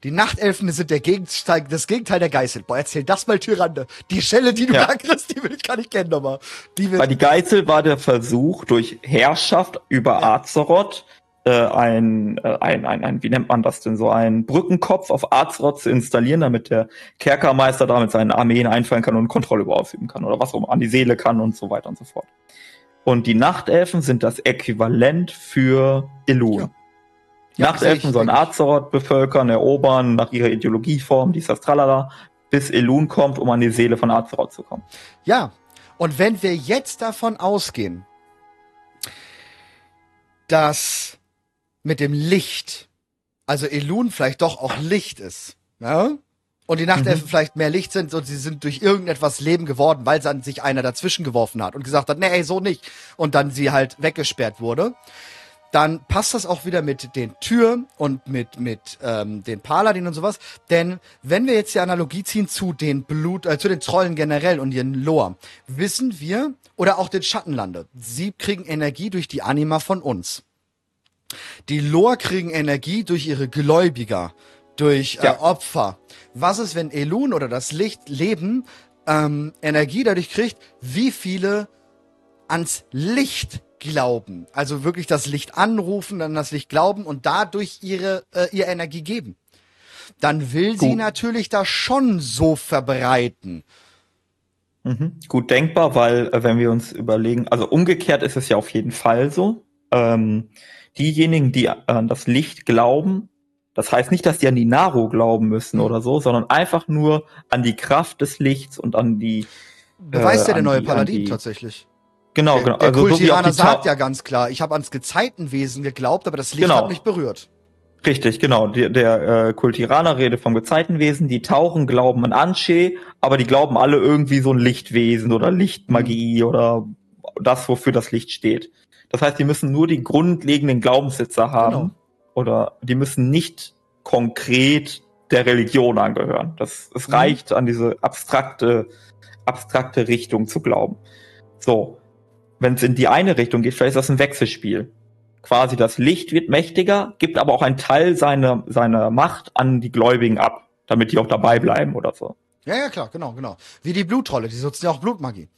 Die Nachtelfen sind der Gegenteil, das Gegenteil der Geißel. Boah, erzähl das mal, Tyrande. Die Schelle, die du ja. da kriegst, die will ich gar nicht kennen nochmal. Die Weil die Geißel war der Versuch, durch Herrschaft über ja. Azeroth äh, ein, äh, ein, ein, ein, wie nennt man das denn so, ein Brückenkopf auf Azeroth zu installieren, damit der Kerkermeister damit seinen Armeen einfallen kann und Kontrolle über ausüben kann oder was auch immer an die Seele kann und so weiter und so fort. Und die Nachtelfen sind das Äquivalent für Elun. Ja. Ja, Nachtelfen sollen Azeroth bevölkern, erobern, nach ihrer Ideologieform, dies, das, tralala, bis Elun kommt, um an die Seele von Azeroth zu kommen. Ja, und wenn wir jetzt davon ausgehen, dass mit dem Licht, also Elun vielleicht doch auch Licht ist, ja? Und die Nachtelfen mhm. vielleicht mehr Licht sind und sie sind durch irgendetwas Leben geworden, weil dann sich einer dazwischen geworfen hat und gesagt hat, nee, so nicht. Und dann sie halt weggesperrt wurde. Dann passt das auch wieder mit den Türen und mit, mit ähm, den Paladin und sowas. Denn wenn wir jetzt die Analogie ziehen zu den Blut, äh, zu den Trollen generell und ihren Lore, wissen wir, oder auch den Schattenlande, sie kriegen Energie durch die Anima von uns. Die Lore kriegen Energie durch ihre Gläubiger, durch äh, ja. Opfer. Was ist, wenn Elun oder das Licht leben ähm, Energie dadurch kriegt, wie viele ans Licht glauben. Also wirklich das Licht anrufen, dann das Licht glauben und dadurch ihre, äh, ihre Energie geben. Dann will Gut. sie natürlich das schon so verbreiten. Mhm. Gut denkbar, weil äh, wenn wir uns überlegen, also umgekehrt ist es ja auf jeden Fall so. Ähm, diejenigen, die an das Licht glauben, das heißt nicht, dass die an die Naru glauben müssen oder so, sondern einfach nur an die Kraft des Lichts und an die. Beweist äh, ja der neue die, Paladin die, tatsächlich. Genau, genau. Der, der also Kultiraner so sagt ja ganz klar, ich habe ans Gezeitenwesen geglaubt, aber das Licht genau. hat mich berührt. Richtig, genau. Der, der äh, Kultiraner redet vom Gezeitenwesen, die Tauchen glauben an Anshe, aber die glauben alle irgendwie so ein Lichtwesen oder Lichtmagie mhm. oder das, wofür das Licht steht. Das heißt, die müssen nur die grundlegenden Glaubenssitze haben genau. oder die müssen nicht konkret der Religion angehören. Das, es mhm. reicht an diese abstrakte, abstrakte Richtung zu glauben. So. Wenn es in die eine Richtung geht, vielleicht ist das ein Wechselspiel quasi das Licht wird mächtiger, gibt aber auch einen Teil seiner, seiner Macht an die Gläubigen ab, damit die auch dabei bleiben oder so. Ja, ja, klar, genau, genau. Wie die Blutrolle, die nutzen ja auch Blutmagie.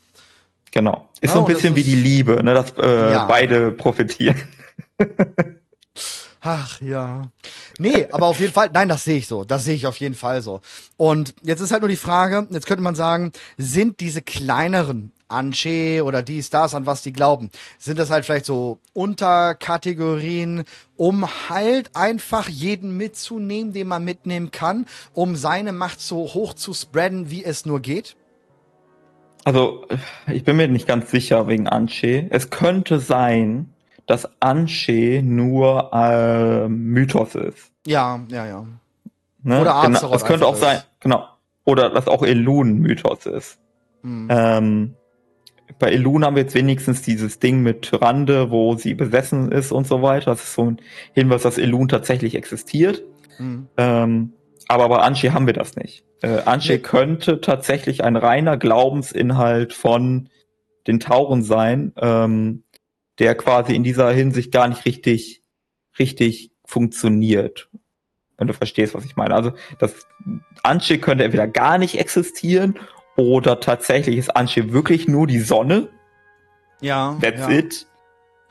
Genau. Ist ja, so ein bisschen wie die Liebe, ne, dass äh, ja. beide profitieren. Ach ja. Nee, aber auf jeden Fall, nein, das sehe ich so. Das sehe ich auf jeden Fall so. Und jetzt ist halt nur die Frage, jetzt könnte man sagen, sind diese kleineren Anche oder dies, das, an was die glauben, sind das halt vielleicht so Unterkategorien, um halt einfach jeden mitzunehmen, den man mitnehmen kann, um seine Macht so hoch zu spreaden, wie es nur geht? Also, ich bin mir nicht ganz sicher wegen Anche. Es könnte sein, dass Anche nur äh, Mythos ist. Ja, ja, ja. Ne? Oder Azeroth. Genau, es könnte auch sein, genau. Oder dass auch Elun Mythos ist. Hm. Ähm, bei Elun haben wir jetzt wenigstens dieses Ding mit Tyrande, wo sie besessen ist und so weiter. Das ist so ein Hinweis, dass Elun tatsächlich existiert. Mhm. Ähm, aber bei Anshe haben wir das nicht. Äh, Anshe nee. könnte tatsächlich ein reiner Glaubensinhalt von den Tauren sein, ähm, der quasi in dieser Hinsicht gar nicht richtig, richtig funktioniert. Wenn du verstehst, was ich meine. Also das Anshe könnte entweder gar nicht existieren oder tatsächlich ist Anshe wirklich nur die Sonne? Ja. That's ja. it.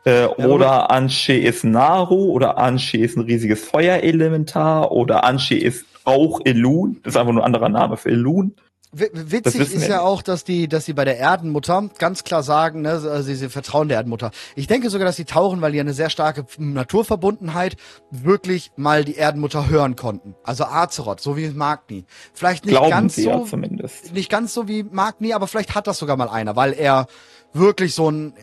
Äh, ja, oder Anshe ist Naru oder Anshe ist ein riesiges Feuerelementar oder Anshe ist auch Elun. Das ist einfach nur ein anderer Name für Elun. Witzig ist ja auch, dass die, dass sie bei der Erdenmutter ganz klar sagen, ne, also sie, sie vertrauen der Erdenmutter. Ich denke sogar, dass die Tauchen, weil die eine sehr starke Naturverbundenheit, wirklich mal die Erdenmutter hören konnten. Also Azeroth, so wie Magni. Vielleicht nicht Glauben ganz sie so, ja zumindest. nicht ganz so wie Magni, aber vielleicht hat das sogar mal einer, weil er wirklich so ein,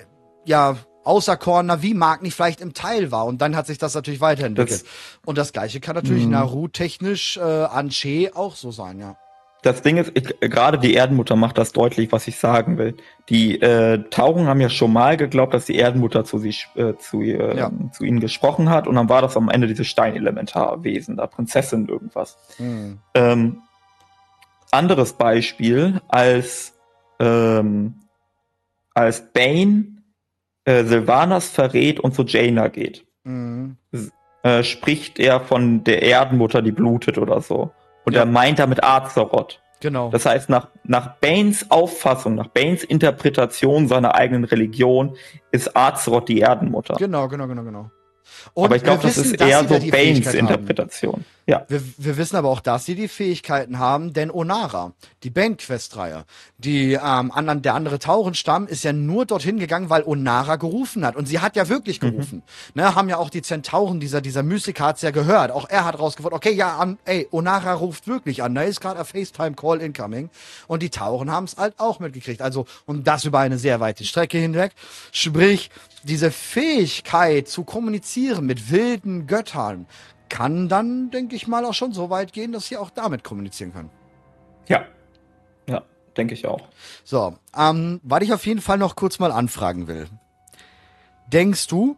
ja, Außerkorner wie Magni vielleicht im Teil war. Und dann hat sich das natürlich weiterentwickelt. Das, und das gleiche kann natürlich mhm. Naru technisch äh, an Che auch so sein, ja das Ding ist, ich, gerade die Erdenmutter macht das deutlich, was ich sagen will. Die äh, Tauchen haben ja schon mal geglaubt, dass die Erdenmutter zu, sie, äh, zu, äh, ja. zu ihnen gesprochen hat und dann war das am Ende dieses Steinelementarwesen, da Prinzessin irgendwas. Mhm. Ähm, anderes Beispiel, als, ähm, als Bane äh, Sylvanas verrät und zu Jaina geht, mhm. äh, spricht er von der Erdenmutter, die blutet oder so. Und ja. er meint damit Azeroth. Genau. Das heißt, nach, nach Banes Auffassung, nach Banes Interpretation seiner eigenen Religion ist Azeroth die Erdenmutter. Genau, genau, genau, genau. Und aber ich glaube, das ist eher so Banes Interpretation. Ja. Wir, wir, wissen aber auch, dass sie die Fähigkeiten haben, denn Onara, die Bane-Quest-Reihe, die ähm, anderen, der andere Taurenstamm ist ja nur dorthin gegangen, weil Onara gerufen hat. Und sie hat ja wirklich mhm. gerufen. Mhm. Ne, haben ja auch die Zentauren, dieser, dieser Mystiker hat's ja gehört. Auch er hat rausgefunden, okay, ja, um, ey, Onara ruft wirklich an. Da ist gerade ein FaceTime-Call incoming. Und die Tauren haben es halt auch mitgekriegt. Also, und das über eine sehr weite Strecke hinweg. Sprich, diese Fähigkeit zu kommunizieren mit wilden Göttern kann dann, denke ich mal, auch schon so weit gehen, dass sie auch damit kommunizieren können. Ja. Ja, denke ich auch. So, ähm, was ich auf jeden Fall noch kurz mal anfragen will. Denkst du,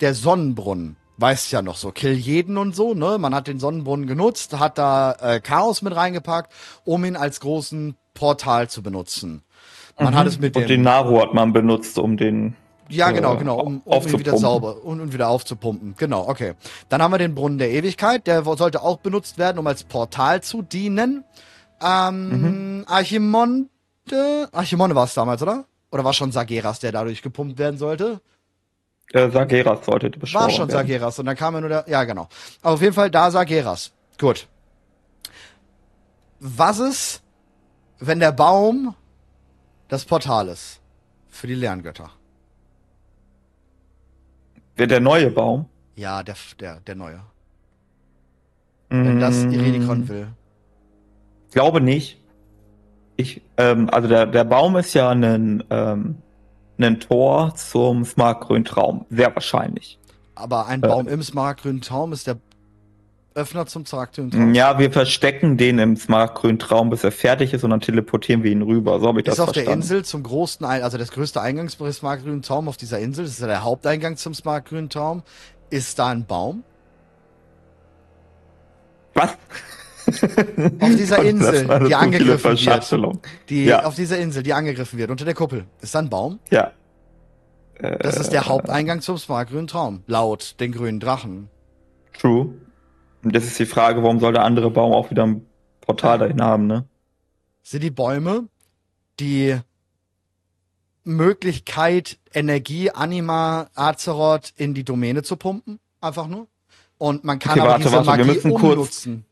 der Sonnenbrunnen, weißt ja noch so, kill jeden und so, ne? Man hat den Sonnenbrunnen genutzt, hat da äh, Chaos mit reingepackt, um ihn als großen Portal zu benutzen. Man mhm. hat es mit Und den Naru hat man benutzt, um den ja, genau, genau, um, um ihn wieder sauber und, und wieder aufzupumpen. Genau, okay. Dann haben wir den Brunnen der Ewigkeit, der sollte auch benutzt werden, um als Portal zu dienen. Ähm, Mhm. Archimonde, Archimonde war es damals, oder? Oder war schon Sageras, der dadurch gepumpt werden sollte? Äh, Sageras sollte die War schon werden. Sageras und dann kam ja nur der, ja genau. Aber auf jeden Fall da Sageras. Gut. Was ist, wenn der Baum das Portal ist? Für die Lerngötter. Wer der neue Baum? Ja, der, der, der neue. Wenn das Mm, Irenikon will. Glaube nicht. Ich, ähm, also der, der Baum ist ja ein, ähm, ein Tor zum Smartgrün Traum. Sehr wahrscheinlich. Aber ein Äh. Baum im smaragdgrünen Traum ist der Öffner zum smaragdgrünen Traum. Ja, wir verstecken den im Smartgrün Traum, bis er fertig ist und dann teleportieren wir ihn rüber. So habe ich Ist das auf der verstanden. Insel zum großen, Ein also das größte Eingangsbereich smaragdgrünen Traum auf dieser Insel, das ist ja der Haupteingang zum smaragdgrünen Traum, ist da ein Baum. Was? Auf dieser Insel, die angegriffen wird. Die, Ja. Auf dieser Insel, die angegriffen wird, unter der Kuppel, ist da ein Baum. Ja. Das ist Äh. der Haupteingang zum smaragdgrünen Traum, laut den grünen Drachen. True. Und das ist die Frage, warum soll der andere Baum auch wieder ein Portal dahin haben, ne? sind die Bäume die Möglichkeit, Energie, Anima, Azeroth in die Domäne zu pumpen. Einfach nur. Und man kann Okay, aber warte, diese warte, wir Magie müssen kurz- umnutzen.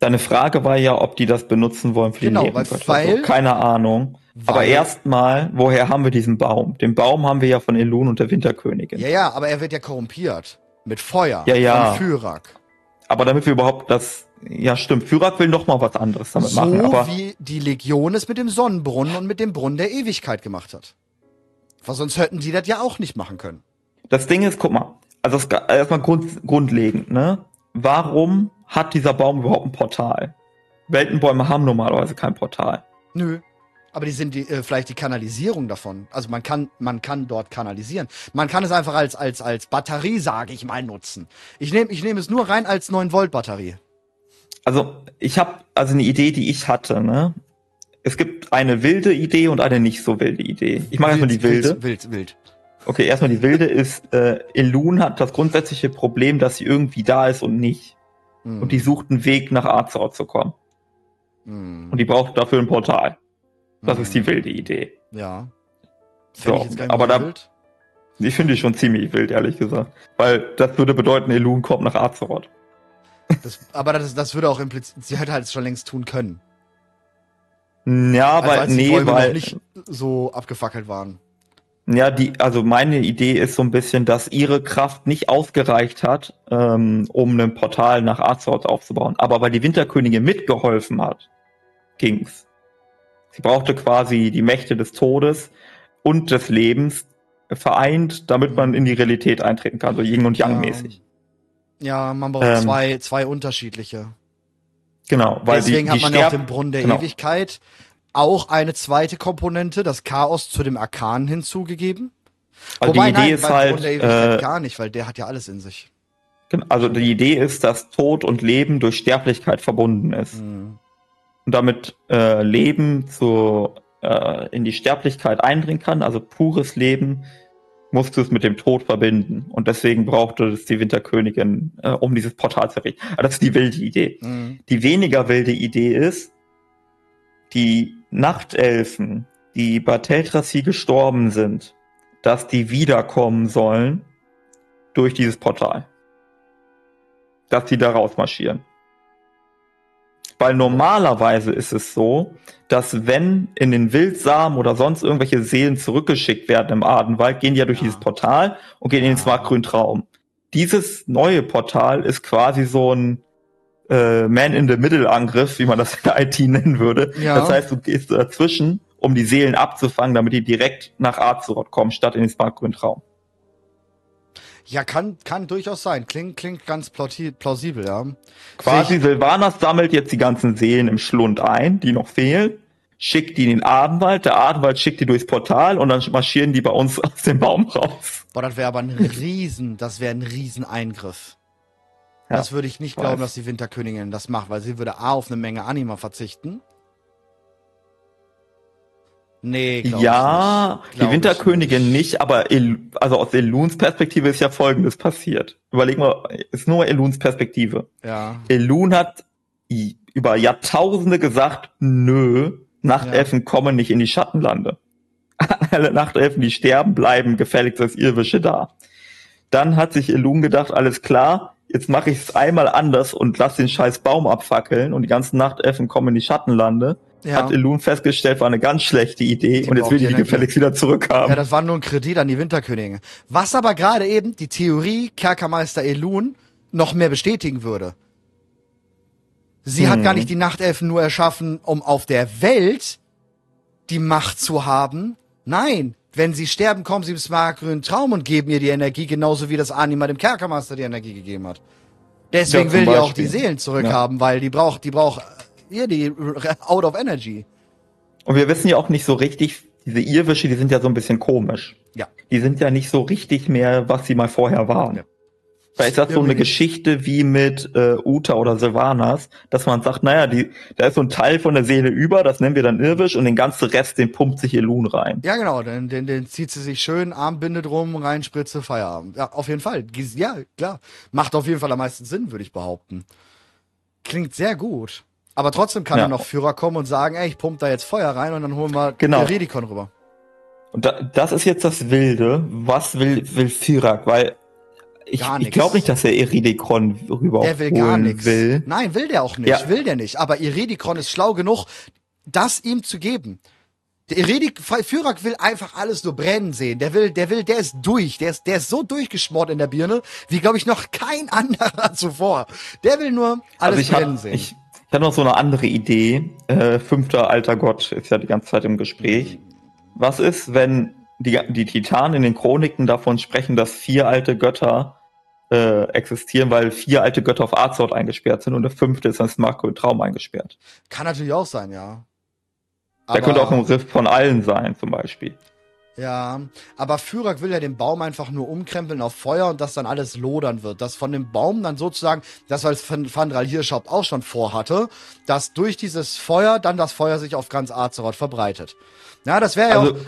Deine Frage war ja, ob die das benutzen wollen für die Genau, Nebengötter. weil- weil- keine Ahnung. Aber Weil- erstmal, woher haben wir diesen Baum? Den Baum haben wir ja von Elun und der Winterkönigin. Ja, ja, aber er wird ja korrumpiert. Mit Feuer. Ja, ja. Von Fyrak. Aber damit wir überhaupt das, ja stimmt, Fyrak will noch mal was anderes damit So machen. Aber wie die Legion es mit dem Sonnenbrunnen und mit dem Brunnen der Ewigkeit gemacht hat. Weil sonst hätten die das ja auch nicht machen können. das Ding ist, guck mal, also es- erstmal grund, grundlegend, ne? Warum hat dieser Baum überhaupt ein Portal? Weltenbäume haben normalerweise kein Portal. Nö. Aber die sind die, äh, vielleicht die Kanalisierung davon. Also man kann, man kann dort kanalisieren. Man kann es einfach als, als, als Batterie, sage ich mal, nutzen. Ich nehme ich nehm es nur rein als 9 Volt Batterie. Also ich habe also eine Idee, die ich hatte, ne? Es gibt eine wilde Idee und eine nicht so wilde Idee. Ich mache erstmal die wilde. Wild, wild, wild. Okay, erstmal die wilde ist, äh, Elun hat das grundsätzliche Problem, dass sie irgendwie da ist und nicht. Hm. Und die sucht einen Weg nach Azeroth zu kommen. Hm. Und die braucht dafür ein Portal. Das ist die wilde Idee. Ja. So, ich aber da- wild. Ich finde die schon ziemlich wild, ehrlich gesagt. Weil das würde bedeuten, Elun kommt nach Azeroth. Das, aber das, das würde auch implizieren, sie hätte halt schon längst tun können. Ja, Also weil, als die nee, Bäume weil, noch nicht so abgefackelt waren. ja, die, also meine Idee ist so ein bisschen, dass ihre Kraft nicht ausgereicht hat, ähm, um ein Portal nach Azeroth aufzubauen. Aber weil die Winterkönigin mitgeholfen hat, ging's. Sie brauchte quasi die Mächte des Todes und des Lebens vereint, damit man in die Realität eintreten kann, so Yin und Yang Ja. mäßig. Ja, man braucht Ähm, zwei, zwei unterschiedliche. Genau, weil Deswegen die, hat die man ja auf dem Brunnen der genau. Ewigkeit auch eine zweite Komponente, das Chaos zu dem Arkan hinzugegeben. Also die Idee nein, ist halt, Brunnen der Ewigkeit äh, gar nicht, weil der hat ja alles in sich. Also die Idee ist, dass Tod und Leben durch Sterblichkeit verbunden ist. Mhm. Und damit äh, Leben zu, äh, in die Sterblichkeit eindringen kann, also pures Leben, musst du es mit dem Tod verbinden. Und deswegen brauchte es die Winterkönigin, äh, um dieses Portal zu errichten. Aber das ist die wilde Idee. Mhm. Die weniger wilde Idee ist, die Nachtelfen, die bei Teldrassil gestorben sind, dass die wiederkommen sollen durch dieses Portal. Dass die da rausmarschieren. Weil normalerweise ist es so, dass wenn in den Wildsamen oder sonst irgendwelche Seelen zurückgeschickt werden im Adenwald, gehen die ja durch Ja. dieses Portal und gehen in den Ja. Smartgrün Traum. Dieses neue Portal ist quasi so ein äh, Man-in-the-Middle-Angriff, wie man das in der IT nennen würde. Ja. Das heißt, du gehst dazwischen, um die Seelen abzufangen, damit die direkt nach Azeroth kommen, statt in den Smartgrün Traum. Ja, kann, kann durchaus sein. Klingt, klingt ganz plausibel, ja. Quasi Silvanas sammelt jetzt die ganzen Seelen im Schlund ein, die noch fehlen, schickt die in den Adenwald, der Adenwald schickt die durchs Portal und dann marschieren die bei uns aus dem Baum raus. Boah, das wäre aber ein Riesen, das wäre ein Rieseneingriff. Ja, das würde ich nicht weiß. glauben, dass die Winterkönigin das macht, weil sie würde A auf eine Menge Anima verzichten. Nee, Ja, nicht. die Winterkönigin nicht, aber El also aus Eluns Perspektive ist ja folgendes passiert. Überleg mal, ist nur Eluns Perspektive. Ja. Elun hat über Jahrtausende gesagt, nö, Nachtelfen ja. kommen nicht in die Schattenlande. Alle Nachtelfen, die sterben, bleiben gefälligst als Irrwische da. Dann hat sich Elun gedacht, alles klar, jetzt mache ich es einmal anders und lass den scheiß Baum abfackeln und die ganzen Nachtelfen kommen in die Schattenlande. Ja. Hat Elun festgestellt, war eine ganz schlechte Idee die und jetzt will die, die gefälligst wieder zurückhaben. Ja, das war nur ein Kredit an die Winterkönigin. Was aber gerade eben die Theorie Kerkermeister Elun noch mehr bestätigen würde. Sie hm. hat gar nicht die Nachtelfen nur erschaffen, um auf der Welt die Macht zu haben. Nein, wenn sie sterben, kommen sie im smartgrünen Traum und geben ihr die Energie, genauso wie das Anima dem Kerkermaster die Energie gegeben hat. Deswegen ja, will die auch die Seelen zurückhaben, ja. weil die braucht, die braucht ihr die out of energy. Und wir wissen ja auch nicht so richtig, diese Irrwische, die sind ja so ein bisschen komisch. Ja. Die sind ja nicht so richtig mehr, was sie mal vorher waren. Ja. Vielleicht ist das so eine Geschichte wie mit äh, Uta oder Sylvanas, dass man sagt, naja, die, da ist so ein Teil von der Seele über, das nennen wir dann Irwisch und den ganzen Rest, den pumpt sich Elun rein. Ja, genau, den, den, den zieht sie sich schön, Armbinde drum, rein, Spritze, Feierabend. Ja, auf jeden Fall. Ja, klar. Macht auf jeden Fall am meisten Sinn, würde ich behaupten. Klingt sehr gut. Aber trotzdem kann ja. dann noch Führer kommen und sagen, ey, ich pump da jetzt Feuer rein und dann holen wir genau. Redikon rüber. Und da, das ist jetzt das Wilde. Was will, will Firak? Weil ich, ich glaube nicht, dass er Iridikron rüber Der will gar nichts. Will. Nein, will der auch nicht. Ja. Will der nicht. Aber Iridikron ist schlau genug, das ihm zu geben. Der Iredik Fyrak will einfach alles nur brennen sehen. Der will, der will, der ist durch. Der ist, der ist so durchgeschmort in der Birne, wie glaube ich noch kein anderer zuvor. Der will nur alles also brennen hab, sehen. Ich, ich habe noch so eine andere Idee. Äh, fünfter alter Gott ist ja die ganze Zeit im Gespräch. Was ist, wenn die, die Titanen in den Chroniken davon sprechen, dass vier alte Götter äh, existieren, weil vier alte Götter auf Azeroth eingesperrt sind und der fünfte ist als Marco im Traum eingesperrt. Kann natürlich auch sein, ja. Der könnte auch im Riff von allen sein, zum Beispiel. Ja, aber Führer will ja den Baum einfach nur umkrempeln auf Feuer und dass dann alles lodern wird. Dass von dem Baum dann sozusagen, das was Fandral Hirschhaupt auch schon vorhatte, dass durch dieses Feuer dann das Feuer sich auf ganz Azeroth verbreitet. Ja, das wäre ja also, auch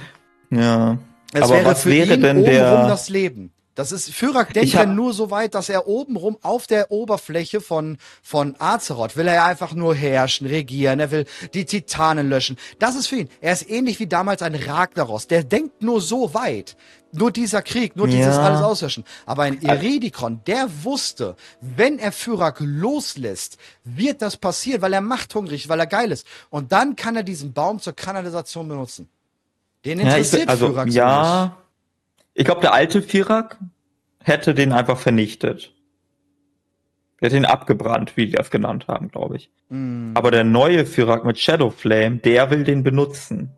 ja. Es aber wäre was für wäre ihn denn der das Leben. Das ist Fyrak denkt ja nur so weit, dass er obenrum auf der Oberfläche von von Azeroth will er einfach nur herrschen, regieren, er will die Titanen löschen. Das ist für ihn. Er ist ähnlich wie damals ein Ragnaros. Der denkt nur so weit. Nur dieser Krieg, nur dieses ja. alles auslöschen. Aber ein Iredikon, der wusste, wenn er Fyrak loslässt, wird das passieren, weil er machthungrig, weil er geil ist. Und dann kann er diesen Baum zur Kanalisation benutzen. Den interessiert ja, also, Firak ja, nicht. Ich glaube, der alte Firak hätte den einfach vernichtet. Der hätte ihn abgebrannt, wie die das genannt haben, glaube ich. Mm. Aber der neue Firak mit Shadow Flame, der will den benutzen.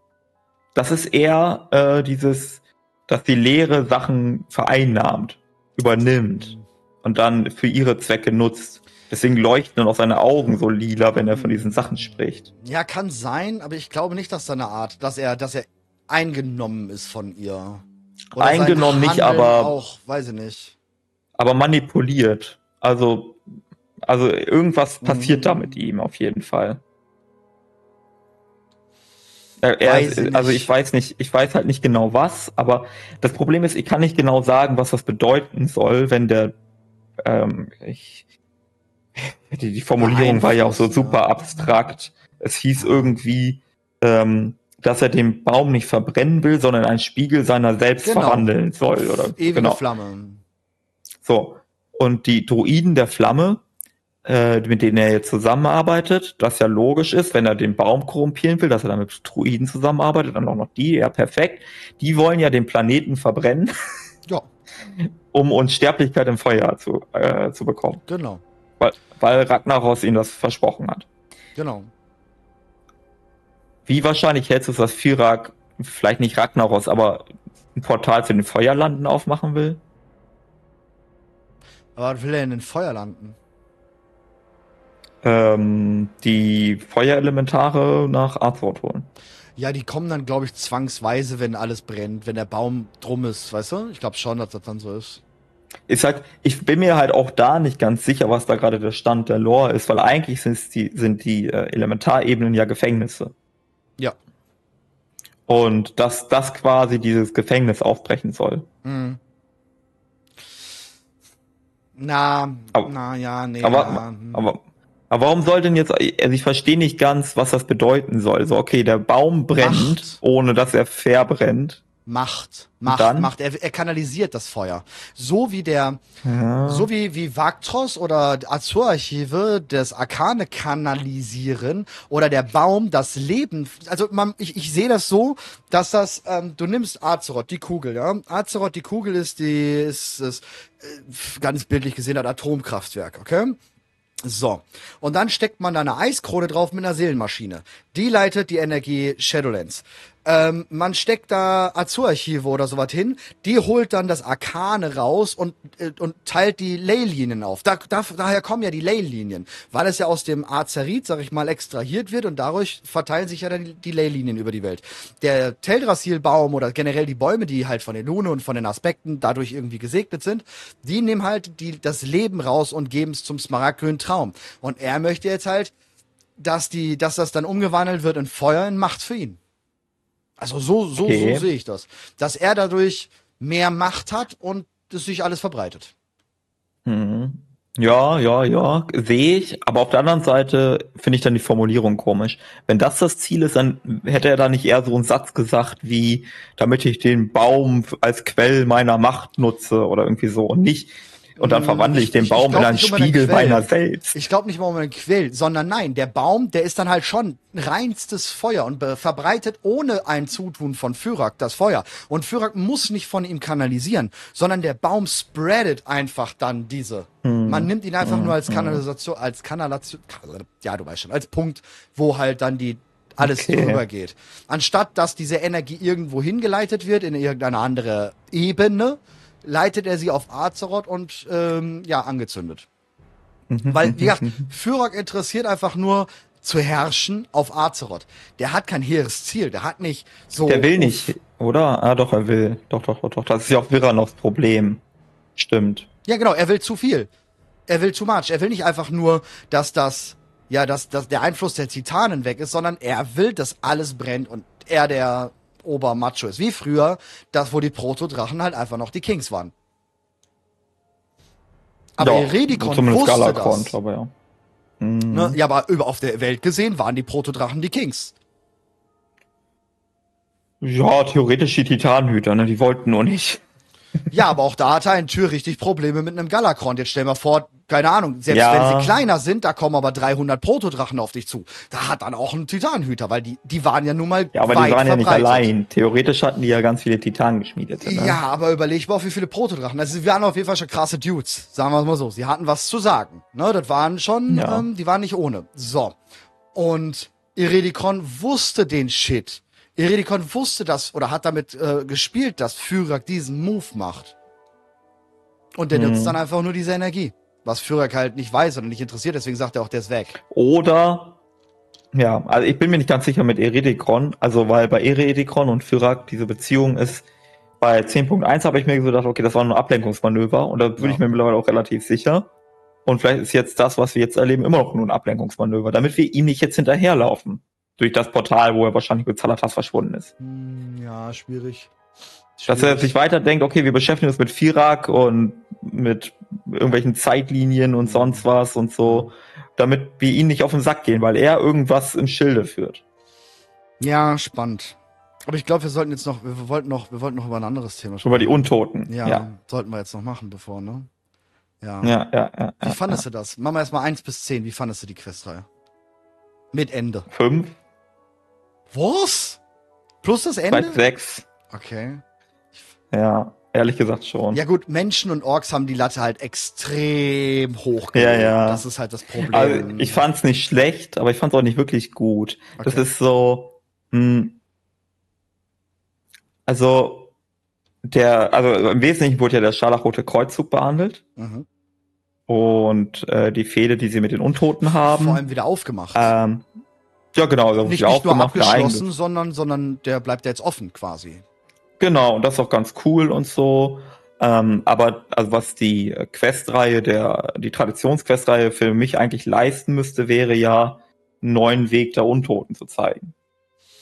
Das ist eher äh, dieses, dass die Lehre Sachen vereinnahmt, übernimmt mm. und dann für ihre Zwecke nutzt. Deswegen leuchten dann auch seine Augen so lila, wenn er von diesen Sachen spricht. Ja, kann sein, aber ich glaube nicht, dass seine Art, dass er, dass er eingenommen ist von ihr. Oder eingenommen nicht, aber auch, weiß ich nicht. Aber manipuliert. Also, also irgendwas passiert mhm. da mit ihm auf jeden Fall. Er, er, also ich weiß nicht, ich weiß halt nicht genau was, aber das Problem ist, ich kann nicht genau sagen, was das bedeuten soll, wenn der ähm, ich, die, die Formulierung war ja auch so super abstrakt. Es hieß irgendwie, ähm, dass er den Baum nicht verbrennen will, sondern ein Spiegel seiner selbst genau. verwandeln soll. Oder, Ewige genau. Flamme. So. Und die Druiden der Flamme, äh, mit denen er jetzt zusammenarbeitet, das ja logisch ist, wenn er den Baum korrumpieren will, dass er dann mit Druiden zusammenarbeitet, dann auch noch die, ja perfekt. Die wollen ja den Planeten verbrennen. Ja. um Unsterblichkeit im Feuer zu, äh, zu bekommen. Genau. Weil, weil Ragnaros ihnen das versprochen hat. Genau. Wie wahrscheinlich hältst du es, dass Firak vielleicht nicht Ragnaros, aber ein Portal zu den Feuerlanden aufmachen will? Aber was will er in den Feuerlanden? Ähm, die Feuerelementare nach Azeroth holen. Ja, die kommen dann, glaube ich, zwangsweise, wenn alles brennt, wenn der Baum drum ist, weißt du? Ich glaube schon, dass das dann so ist. Ist halt, ich bin mir halt auch da nicht ganz sicher, was da gerade der Stand der Lore ist, weil eigentlich sind die, sind die äh, Elementarebenen ja Gefängnisse. Ja. Und dass das quasi dieses Gefängnis aufbrechen soll. Mhm. Na, aber, na ja, nee. Aber, ja. aber Aber warum soll denn jetzt, also ich verstehe nicht ganz, was das bedeuten soll. So, okay, der Baum brennt, Macht. ohne dass er verbrennt. Macht, Macht? Macht. Er, er kanalisiert das Feuer. So wie der, Ja. so wie, wie Vaktros oder Azur-Archive das Arkane kanalisieren oder der Baum das Leben. Also man, ich, ich sehe das so, dass das, ähm, du nimmst Azeroth, die Kugel, ja. Azeroth, die Kugel ist die, ist, ist äh, ganz bildlich gesehen ein Atomkraftwerk, okay? So. Und dann steckt man da eine Eiskrone drauf mit einer Seelenmaschine. Die leitet die Energie Shadowlands. Ähm, man steckt da Azur-Archive oder sowas hin. Die holt dann das Arkane raus und, äh, und teilt die Leylinien auf. Da, da, daher kommen ja die Leylinien. Weil es ja aus dem Azerit, sag ich mal, extrahiert wird und dadurch verteilen sich ja dann die, die Leylinien über die Welt. Der Teldrassil-Baum oder generell die Bäume, die halt von den Lune und von den Aspekten dadurch irgendwie gesegnet sind, die nehmen halt die, das Leben raus und geben es zum smaragdgrünen Traum. Und er möchte jetzt halt, dass die, dass das dann umgewandelt wird in Feuer, in Macht für ihn. Also so, so, Okay. so sehe ich das. Dass er dadurch mehr Macht hat und es sich alles verbreitet. Mhm. Ja, ja, ja, sehe ich. Aber auf der anderen Seite finde ich dann die Formulierung komisch. Wenn das das Ziel ist, dann hätte er da nicht eher so einen Satz gesagt wie, damit ich den Baum als Quell meiner Macht nutze oder irgendwie so und nicht, und dann Hm, verwandle ich ich- den Baum ich in einen um Spiegel Quell. meiner selbst. Ich glaube nicht mal um einen Quill, sondern nein, der Baum, der ist dann halt schon reinstes Feuer und verbreitet ohne ein Zutun von Fyrak das Feuer. Und Fyrak muss nicht von ihm kanalisieren, sondern der Baum spreadet einfach dann diese. Hm. Man nimmt ihn einfach nur als Kanalisation, als Kanalation, ja, du weißt schon, als Punkt, wo halt dann die alles Okay. drüber geht. Anstatt dass diese Energie irgendwo hingeleitet wird in irgendeine andere Ebene, leitet er sie auf Azeroth und ähm, ja angezündet. Weil, wie gesagt, Fyrak interessiert einfach nur zu herrschen auf Azeroth. Der hat kein hehres Ziel. Der hat nicht so. Der will nicht, oder? Ah, doch, er will. Doch, doch, doch, doch. Das ist ja auch Viranovs Problem. Stimmt. Ja, genau. Er will zu viel. Er will too much. Er will nicht einfach nur, dass das, ja, dass, dass der Einfluss der Titanen weg ist, sondern er will, dass alles brennt und er der Obermacho ist. Wie früher, das, wo die Protodrachen halt einfach noch die Kings waren. Aber ja, Eredikon zumindest wusste das. aber ja. Mhm. Ne? Ja, aber über auf der Welt gesehen waren die Protodrachen die Kings. Ja, theoretisch die Titanhüter, ne? Die wollten nur nicht. Ja, aber auch da hat er ein Tür richtig Probleme mit einem Galakron. Jetzt stell mal vor, keine Ahnung, selbst Ja. wenn sie kleiner sind, da kommen aber 300 Protodrachen auf dich zu. Da hat dann auch ein Titanhüter, weil die, die waren ja nun mal Ja, aber die waren ja nicht verbreitet. allein. Theoretisch hatten die ja ganz viele Titanen geschmiedet. Ne? Ja, aber überleg mal, wie viele Protodrachen. Also, sie waren auf jeden Fall schon krasse Dudes, sagen wir es mal so. Sie hatten was zu sagen. Ne, das waren schon, Ja. ähm, die waren nicht ohne. So. Und Iredikon wusste den Shit. Iredikon wusste das oder hat damit äh, gespielt, dass Fyrak diesen Move macht. Und der Mhm. nutzt dann einfach nur diese Energie. Was Fyrak halt nicht weiß oder nicht interessiert, deswegen sagt er auch, der ist weg. Oder, ja, also ich bin mir nicht ganz sicher mit Eredikron, also weil bei Eredikron und Fyrak diese Beziehung ist, bei 10.1 habe ich mir so gedacht, okay, das war nur ein Ablenkungsmanöver und da bin Ja. ich mir mittlerweile auch relativ sicher. Und vielleicht ist jetzt das, was wir jetzt erleben, immer noch nur ein Ablenkungsmanöver, damit wir ihm nicht jetzt hinterherlaufen. Durch das Portal, wo er wahrscheinlich mit Zalatas verschwunden ist. Hm, ja, schwierig. Dass er sich weiter denkt, okay, wir beschäftigen uns mit Firak und mit irgendwelchen Zeitlinien und sonst was und so, damit wir ihn nicht auf den Sack gehen, weil er irgendwas im Schilde führt. Ja, spannend. Aber ich glaube, wir sollten jetzt noch, wir wollten noch, wir wollten noch über ein anderes Thema Über die Untoten. Ja, Ja. sollten wir jetzt noch machen, bevor, ne? Ja. Ja, ja, ja. Wie ja, fandest du das? Machen wir erstmal 1 bis 10. Wie fandest du die Questreihe? Mit Ende. ja. Fünf, Was? Plus das Ende? sechs. Okay. Ja, ehrlich gesagt schon. Ja gut, Menschen und Orks haben die Latte halt extrem hoch Ja, ja. Das ist halt das Problem. Also, ich fand's nicht schlecht, aber ich fand's auch nicht wirklich gut. Das Okay. ist so, mh, also der, also im Wesentlichen wurde ja der scharlachrote Kreuzzug behandelt mhm. und äh, die Fehde, die sie mit den Untoten haben. Vor allem wieder aufgemacht. ähm, ja, genau, also nicht, nicht nur abgeschlossen, sondern, sondern der bleibt jetzt offen quasi. Genau, und das ist auch ganz cool und so. Ähm, aber also was die Questreihe, der die Traditionsquestreihe für mich eigentlich leisten müsste, wäre ja einen neuen Weg der Untoten zu zeigen.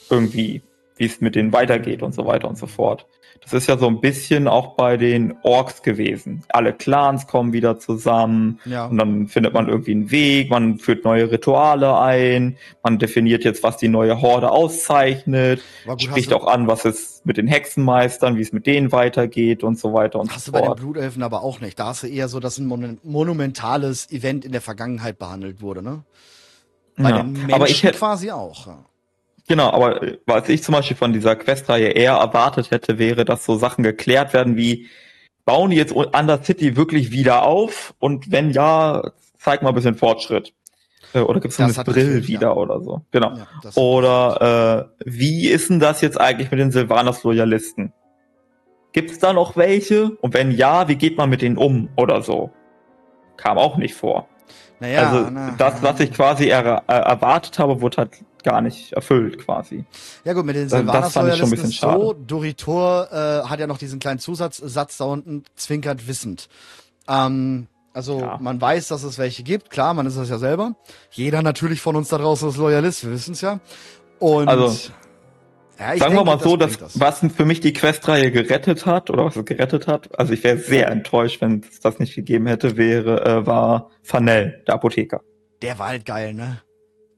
Irgendwie. wie es mit denen weitergeht und so weiter und so fort. Das ist ja so ein bisschen auch bei den Orks gewesen. Alle Clans kommen wieder zusammen Ja. und dann findet man irgendwie einen Weg, man führt neue Rituale ein, man definiert jetzt, was die neue Horde auszeichnet, gut, spricht auch an, was es mit den Hexenmeistern, wie es mit denen weitergeht und so weiter und hast du so bei den fort. Blutelfen aber auch nicht. Da hast du eher so, dass ein mon monumentales Event in der Vergangenheit behandelt wurde, ne? Bei Ja. den Menschen Aber ich hätte, quasi auch. Ja. Genau, aber äh, was ich zum Beispiel von dieser Questreihe eher erwartet hätte, wäre, dass so Sachen geklärt werden wie, bauen die jetzt Under City wirklich wieder auf? Und wenn ja, zeig mal ein bisschen Fortschritt. Äh, Oder gibt es eine Brill wieder oder so? Genau. Ja, Oder äh, wie ist denn das jetzt eigentlich mit den Silvanas Loyalisten? Gibt es da noch welche? Und wenn ja, wie geht man mit denen um oder so? Kam auch nicht vor. Naja, also na, das, was ich quasi er, äh, erwartet habe, wurde halt gar nicht erfüllt quasi. Ja gut, mit den das Silvanas bisschen ist so, Doritor äh, hat ja noch diesen kleinen Zusatzsatz da unten, zwinkert wissend. Ähm, also Ja. man weiß, dass es welche gibt, klar, man ist das ja selber. Jeder natürlich von uns da draußen ist Loyalist, wir wissen es ja. Und Also, ja, Sagen wir denke, mal so, bringt dass was für mich die Questreihe gerettet hat, oder was es gerettet hat, also ich wäre sehr enttäuscht, wenn es das nicht gegeben hätte, wäre, äh, war Fanel, der Apotheker. Der war halt geil, ne?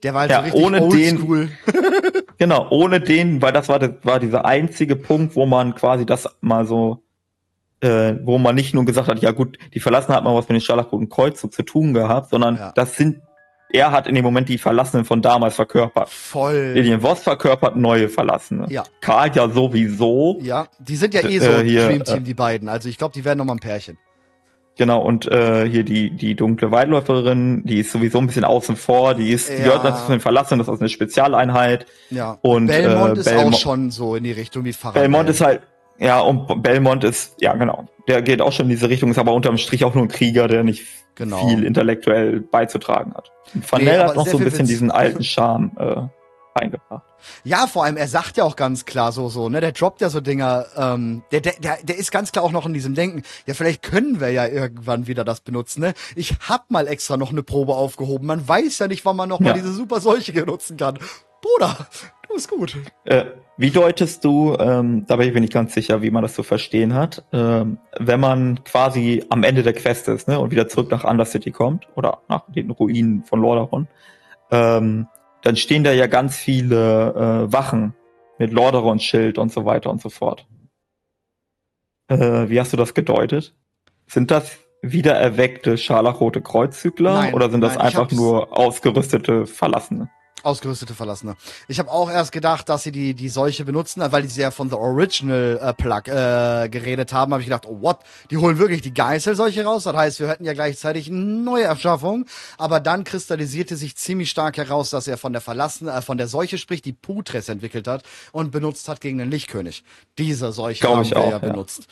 Der war halt Ja, so richtig ohne den- oldschool. Genau, ohne den, weil das war, das war dieser einzige Punkt, wo man quasi das mal so, äh, wo man nicht nur gesagt hat, ja gut, die Verlassenen hat mal was mit den Scharlachroten Kreuzzug zu tun gehabt, sondern Ja. das sind, er hat in dem Moment die Verlassenen von damals verkörpert. Voll. Lilian Voss verkörpert neue Verlassene. Ja. Karl ja sowieso. Ja, die sind ja eh so Äh, hier, Dream Team, die beiden. Also ich glaube, die werden noch mal ein Pärchen. Genau, und äh, hier die, die dunkle Weitläuferin, die ist sowieso ein bisschen außen vor, die ist, die Ja. gehört natürlich zu den Verlassenen, das ist eine Spezialeinheit. Ja. Und, Belmont äh, ist Belmo- auch schon so in die Richtung wie Pfarrer. Belmont ist halt, ja, und Belmont ist, ja genau, der geht auch schon in diese Richtung, ist aber unterm Strich auch nur ein Krieger, der nicht Genau. viel intellektuell beizutragen hat. Fanel aber hat noch so ein bisschen Witz. diesen alten Charme äh, eingebracht. Ja, vor allem, er sagt ja auch ganz klar so, so, ne, der droppt ja so Dinger, ähm, der, der, der, der ist ganz klar auch noch in diesem Denken, ja, vielleicht können wir ja irgendwann wieder das benutzen, ne? Ich hab mal extra noch eine Probe aufgehoben, man weiß ja nicht, wann man noch mal Ja. diese super Seuche benutzen kann. Bruder, du bist gut. Äh, wie deutest du, ähm, da bin ich mir nicht ganz sicher, wie man das zu verstehen hat, ähm, wenn man quasi am Ende der Quest ist ne, und wieder zurück nach Undercity kommt oder nach den Ruinen von Lordaeron, ähm, dann stehen da ja ganz viele äh, Wachen mit Lordaeron Schild und so weiter und so fort. Äh, wie hast du das gedeutet? Sind das wiedererweckte scharlachrote Kreuzzügler Nein, oder sind das nein, einfach nur ausgerüstete Verlassene? Ausgerüstete Verlassene. Ich habe auch erst gedacht, dass sie die, die Seuche benutzen, weil die sehr von The Original äh, Plug äh, geredet haben, habe ich gedacht, oh what, die holen wirklich die Geißelseuche raus. Das heißt, wir hätten ja gleichzeitig eine neue Erschaffung. Aber dann kristallisierte sich ziemlich stark heraus, dass er von der Verlassene, äh, von der Seuche spricht, die Putres entwickelt hat und benutzt hat gegen den Lichtkönig. Diese Seuche Glaub haben ich wir auch, ja ja. benutzt.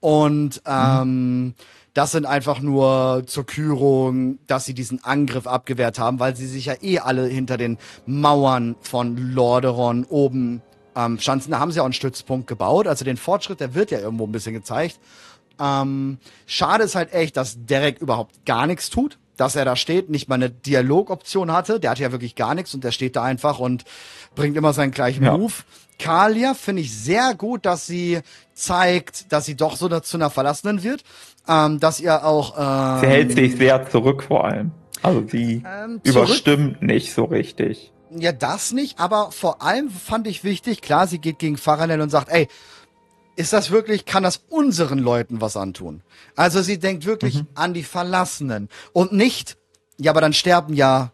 Und ähm, das sind einfach nur zur Kürung, dass sie diesen Angriff abgewehrt haben, weil sie sich ja eh alle hinter den Mauern von Lordaeron oben ähm, schanzen. Da haben sie auch einen Stützpunkt gebaut. Also den Fortschritt, der wird ja irgendwo ein bisschen gezeigt. Ähm, schade ist halt echt, dass Derek überhaupt gar nichts tut. Dass er da steht, nicht mal eine Dialogoption hatte. Der hat ja wirklich gar nichts und der steht da einfach und bringt immer seinen gleichen Ja. Move. Kalia finde ich sehr gut, dass sie zeigt, dass sie doch so dazu einer Verlassenen wird. Ähm, dass ihr auch. Ähm, Sie hält sich sehr zurück vor allem. Also sie ähm, überstimmt nicht so richtig. Ja, das nicht, aber vor allem fand ich wichtig, klar, sie geht gegen Faranel und sagt, ey, ist das wirklich, kann das unseren Leuten was antun? Also sie denkt wirklich Mhm. an die Verlassenen und nicht, ja, aber dann sterben ja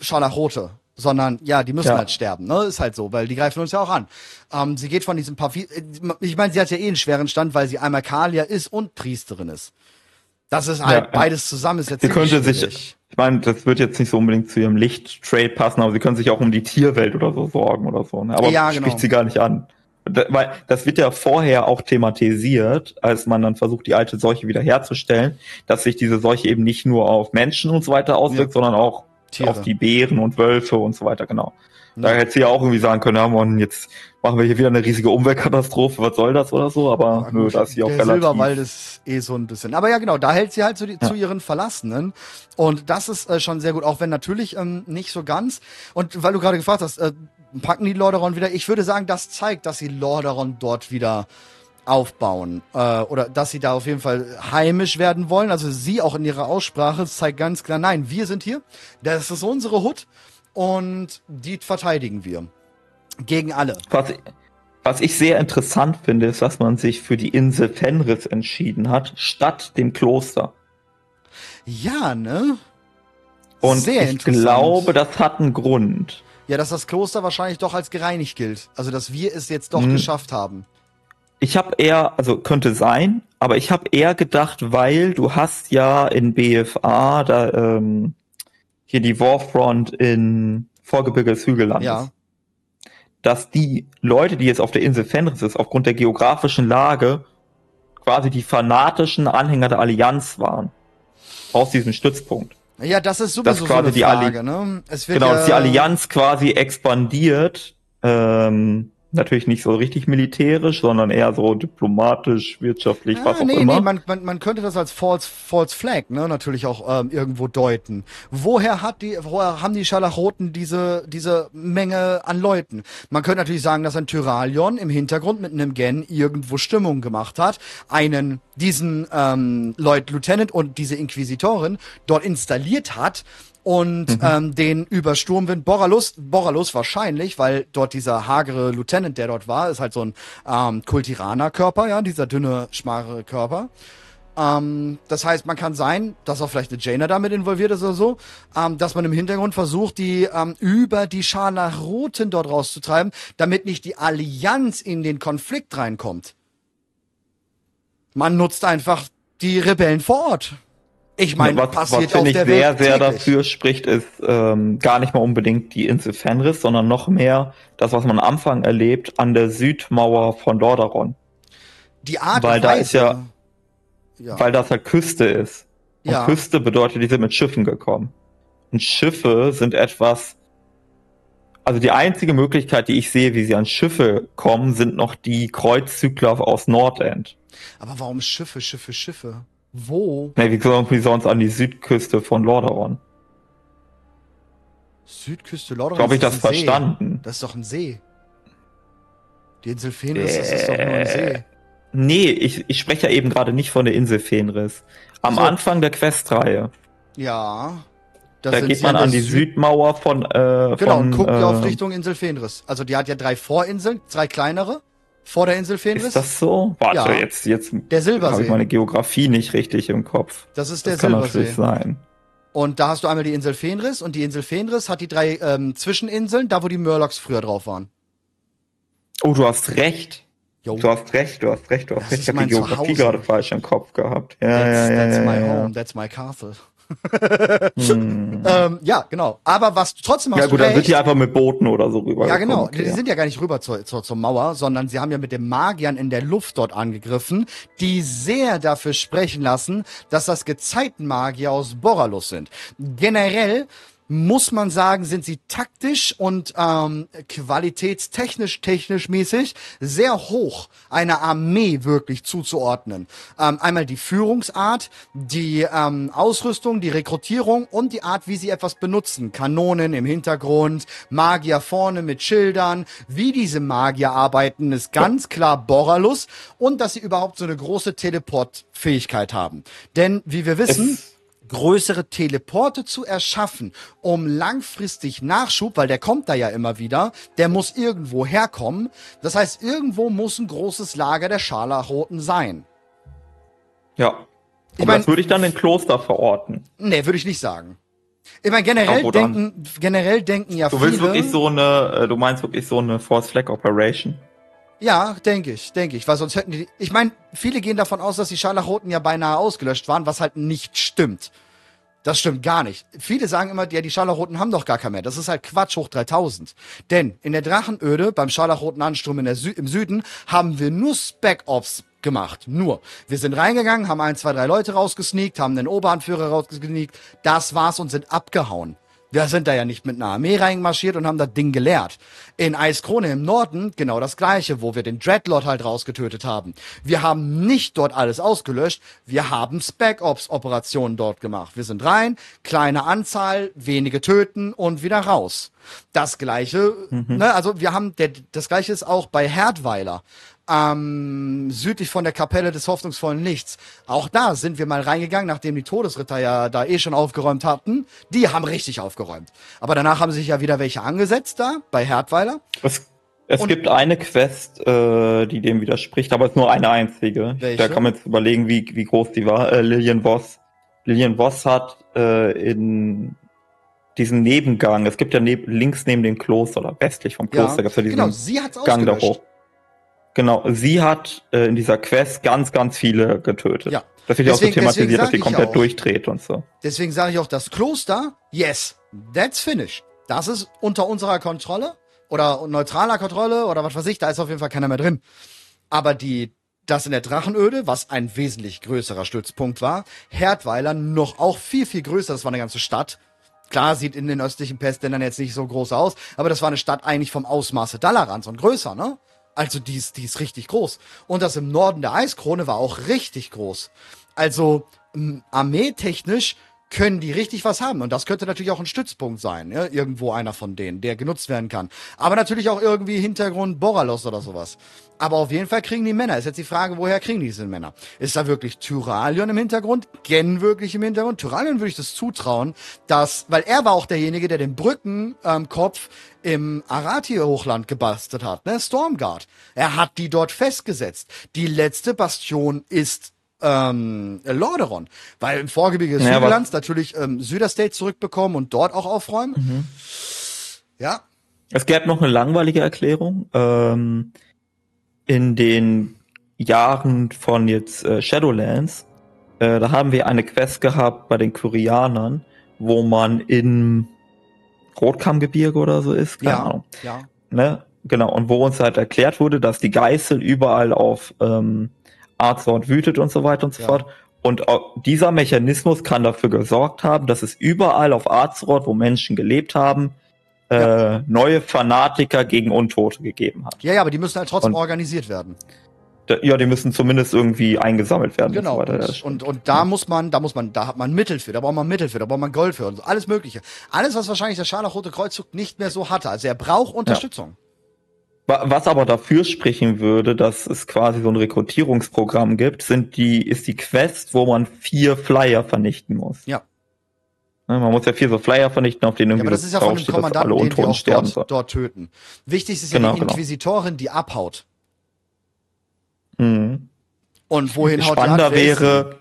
Scharlachrote, sondern ja, die müssen Ja. halt sterben, ne? Ist halt so, weil die greifen uns ja auch an. Ähm, sie geht von diesem Papier, ich meine, sie hat ja eh einen schweren Stand, weil sie einmal Kalia ist und Priesterin ist. Das ist halt Ja. beides zusammen, ist jetzt Sie könnte sich, ich meine, das wird jetzt nicht so unbedingt zu ihrem Licht-Trade passen, aber sie können sich auch um die Tierwelt oder so sorgen oder so. Ne? Aber Ja, spricht genau. sie gar nicht an. Da, weil das wird ja vorher auch thematisiert, als man dann versucht, die alte Seuche wiederherzustellen, dass sich diese Seuche eben nicht nur auf Menschen und so weiter auswirkt, sondern auch Tiere. auf die Bären und Wölfe und so weiter, genau. Da Ja. hätte sie ja auch irgendwie sagen können, ja, Mann, jetzt machen wir hier wieder eine riesige Umweltkatastrophe, was soll das oder so, aber Ja, nö, da ist sie auch der relativ. Silberwald ist eh so ein bisschen. Aber ja, genau, da hält sie halt zu, die, Ja. zu ihren Verlassenen. Und das ist äh, schon sehr gut, auch wenn natürlich ähm, nicht so ganz. Und weil du gerade gefragt hast, äh, packen die Lordaeron wieder. Ich würde sagen, das zeigt, dass sie Lordaeron dort wieder aufbauen äh, oder dass sie da auf jeden Fall heimisch werden wollen. Also sie auch in ihrer Aussprache zeigt ganz klar, nein, wir sind hier, das ist unsere Hut und die verteidigen wir gegen alle. Was, was ich sehr interessant finde, ist, dass man sich für die Insel Fenris entschieden hat, statt dem Kloster. Ja, ne? Und Sehr ich glaube, das hat einen Grund. Ja, dass das Kloster wahrscheinlich doch als gereinigt gilt. Also, dass wir es jetzt doch Hm. geschafft haben. Ich habe eher, also könnte sein, aber ich habe eher gedacht, weil du hast ja in BFA da ähm, hier die Warfront in Vorgebirge des Hügellandes, Ja. dass die Leute, die jetzt auf der Insel Fenris ist, aufgrund der geografischen Lage quasi die fanatischen Anhänger der Allianz waren. Aus diesem Stützpunkt. Ja, das ist sowieso Dass so eine quasi die Frage, ne? Es wird Genau, ja, dass die Allianz quasi expandiert. Ähm, natürlich nicht so richtig militärisch, sondern eher so diplomatisch, wirtschaftlich, was Ah, auch nee, immer. nee, man, man, man könnte das als False, False Flag, ne, natürlich auch ähm, irgendwo deuten. Woher hat die, woher haben die Scharlachroten diese, diese Menge an Leuten? Man könnte natürlich sagen, dass ein Tyralion im Hintergrund mit einem Gen irgendwo Stimmung gemacht hat, einen, diesen ähm, Lloyd Lieutenant und diese Inquisitorin dort installiert hat und ähm, den über Sturmwind Boralus, Boralus wahrscheinlich, weil dort dieser hagere Lieutenant, der dort war, ist halt so ein ähm, Kultiraner-Körper, ja, dieser dünne, schmare Körper. Ähm, das heißt, man kann sein, dass auch vielleicht eine Jaina damit involviert ist oder so, ähm, dass man im Hintergrund versucht, die ähm, über die Scharlachroten dort rauszutreiben, damit nicht die Allianz in den Konflikt reinkommt. Man nutzt einfach die Rebellen vor Ort. Ich meine, was, was passiert finde ich der sehr, Welt sehr täglich. dafür spricht, ist ähm, gar nicht mal unbedingt die Insel Fenris, sondern noch mehr das, was man am Anfang erlebt an der Südmauer von Lordaeron. Die Art weil da Weise. ist ja- ja. Weil das ja Küste ist. Und Ja. Küste bedeutet, die sind mit Schiffen gekommen. Und Schiffe sind etwas. Also die einzige Möglichkeit, die ich sehe, wie sie an Schiffe kommen, sind noch die Kreuzzügler aus Nordend. Aber warum Schiffe, Schiffe, Schiffe? Wo? Ne, wie sollen wie sonst an die Südküste von Lordaeron? Südküste Lordaeron. Habe ich das ein See. verstanden. Das ist doch ein See. Die Insel Fenris, das ist doch nur ein Äh, See. Nee, ich, ich spreche ja eben gerade nicht von der Insel Fenris. Am So. Anfang der Questreihe. Ja. Das Da geht man an die Süd- Südmauer von. Äh, Genau, von, und guckt äh, auf Richtung Insel Fenris. Also die hat ja drei Vorinseln, drei kleinere. Vor der Insel Fenris. Ist das so? Warte, Ja. jetzt, jetzt der habe ich meine Geografie nicht richtig im Kopf. Das ist der Das kann Silbersee. natürlich sein. Und da hast du einmal die Insel Fenris und die Insel Fenris hat die drei ähm, Zwischeninseln, da wo die Murlocs früher drauf waren. Oh, du hast recht. Jo. Du hast recht, du hast recht, du hast Das recht. Ich habe die Geografie Zuhause. gerade falsch im Kopf gehabt. Ja, That's, ja, ja, that's ja, my ja. home, that's my castle. Hm. Ähm, ja, genau. Aber was trotzdem hast Ja gut, dann sind die einfach mit Booten oder so rüber. Ja, genau. Okay, Die sind ja gar nicht rüber zur, zur, zur Mauer, sondern sie haben ja mit den Magiern in der Luft dort angegriffen, die sehr dafür sprechen lassen, dass das Gezeitenmagier aus Boralus sind. Generell muss man sagen, sind sie taktisch und ähm, qualitätstechnisch, technisch mäßig sehr hoch einer Armee wirklich zuzuordnen. Ähm, einmal die Führungsart, die ähm, Ausrüstung, die Rekrutierung und die Art, wie sie etwas benutzen. Kanonen im Hintergrund, Magier vorne mit Schildern. Wie diese Magier arbeiten, ist ganz klar Boralus und dass sie überhaupt so eine große Teleportfähigkeit haben. Denn, wie wir wissen, Es- größere Teleporte zu erschaffen, um langfristig Nachschub, weil der kommt da ja immer wieder, der muss irgendwo herkommen. Das heißt, irgendwo muss ein großes Lager der Scharlachroten sein. Ja. Ich Aber mein- das würde ich dann in Kloster verorten. Nee, würde ich nicht sagen. Ich meine, generell Ja, denken, generell denken ja Du willst viele. wirklich so eine, äh, du meinst wirklich so eine Force Flag Operation? Ja, denke ich, denke ich, weil sonst hätten die. Ich meine, viele gehen davon aus, dass die Scharlachroten ja beinahe ausgelöscht waren, was halt nicht stimmt. Das stimmt gar nicht. Viele sagen immer, ja, die Scharlachroten haben doch gar keinen mehr. Das ist halt Quatsch hoch 3000. Denn in der Drachenöde, beim Scharlachroten Ansturm Sü im Süden, haben wir nur Spec-Ops gemacht. Nur. Wir sind reingegangen, haben ein, zwei, drei Leute rausgesneakt, haben den Oberanführer rausgesneakt. Das war's und sind abgehauen. Wir sind da ja nicht mit einer Armee reinmarschiert und haben das Ding geleert. In Eiskrone im Norden genau das gleiche, wo wir den Dreadlord halt rausgetötet haben. Wir haben nicht dort alles ausgelöscht, wir haben Spec Ops Operationen dort gemacht. Wir sind rein, kleine Anzahl, wenige töten und wieder raus. Das gleiche, mhm. ne, also wir haben, der, das gleiche ist auch bei Herdweiler ähm, südlich von der Kapelle des hoffnungsvollen Lichts. Auch da sind wir mal reingegangen, nachdem die Todesritter ja da eh schon aufgeräumt hatten. Die haben richtig aufgeräumt. Aber danach haben sich ja wieder welche angesetzt da, bei Herdweiler. Es, es gibt eine Quest, äh, die dem widerspricht, aber es ist nur eine einzige. Welche? Da kann man jetzt überlegen, wie, wie groß die war. Äh, Lillian Voss. Lillian Voss hat äh, in diesen Nebengang, es gibt ja neb links neben dem Kloster oder westlich vom Kloster, ja, gibt es ja diesen genau, sie hat's Gang da hoch. Genau, sie hat äh, in dieser Quest ganz, ganz viele getötet. Ja. Das wird ja auch so thematisiert, dass sie komplett durchdreht und so. Deswegen sage ich auch, das Kloster, yes, that's finished. Das ist unter unserer Kontrolle oder neutraler Kontrolle oder was weiß ich, da ist auf jeden Fall keiner mehr drin. Aber die, das in der Drachenöde, was ein wesentlich größerer Stützpunkt war, Herdweiler noch auch viel, viel größer, das war eine ganze Stadt. Klar, sieht in den östlichen Pestländern jetzt nicht so groß aus, aber das war eine Stadt eigentlich vom Ausmaße Dalarans und größer, ne? Also die ist, die ist richtig groß. Und das im Norden der Eiskrone war auch richtig groß. Also armeetechnisch können die richtig was haben. Und das könnte natürlich auch ein Stützpunkt sein, ja? irgendwo einer von denen, der genutzt werden kann. Aber natürlich auch irgendwie Hintergrund Boralos oder sowas. Aber auf jeden Fall kriegen die Männer. Ist jetzt die Frage, woher kriegen diese Männer? Ist da wirklich Tyralion im Hintergrund? Gen wirklich im Hintergrund? Tyralion würde ich das zutrauen, dass, weil er war auch derjenige, der den Brückenkopf ähm, im Arathi-Hochland gebastelt hat, ne? Stormguard. Er hat die dort festgesetzt. Die letzte Bastion ist ähm, Lordaeron, weil im Vorgebirge des ja, Süderlands natürlich ähm, Süderstate zurückbekommen und dort auch aufräumen. Mhm. Ja. Es gäbe noch eine langweilige Erklärung. Ähm, in den Jahren von jetzt äh, Shadowlands, äh, da haben wir eine Quest gehabt bei den Kyrianern, wo man in Rotkammgebirge oder so ist, keine ja, Ahnung. Ja. Ne? Genau, und wo uns halt erklärt wurde, dass die Geißel überall auf ähm, Arzort wütet und so weiter und so ja. fort. Und dieser Mechanismus kann dafür gesorgt haben, dass es überall auf Azeroth, wo Menschen gelebt haben, ja. äh, neue Fanatiker gegen Untote gegeben hat. Ja, ja, aber die müssen halt trotzdem und, organisiert werden. Ja, die müssen zumindest irgendwie eingesammelt werden. Genau. Und, so und, und, da ja. muss man, da muss man, da hat man Mittel für, da braucht man Mittel für, da braucht man Gold für und so, alles Mögliche. Alles, was wahrscheinlich der Scharlachrote Kreuzzug nicht mehr so hatte. Also er braucht Unterstützung. Ja. Was aber dafür sprechen würde, dass es quasi so ein Rekrutierungsprogramm gibt, sind die, ist die Quest, wo man vier Flyer vernichten muss. Ja. Ne, man muss ja vier so Flyer vernichten, auf denen irgendwie ja, aber das ist ja von dem Kommandanten, den die auch dort, dort, töten. Wichtig ist ja genau, die genau. Inquisitorin, genau. die abhaut. Mhm. Und wohin haut Spannender die wäre,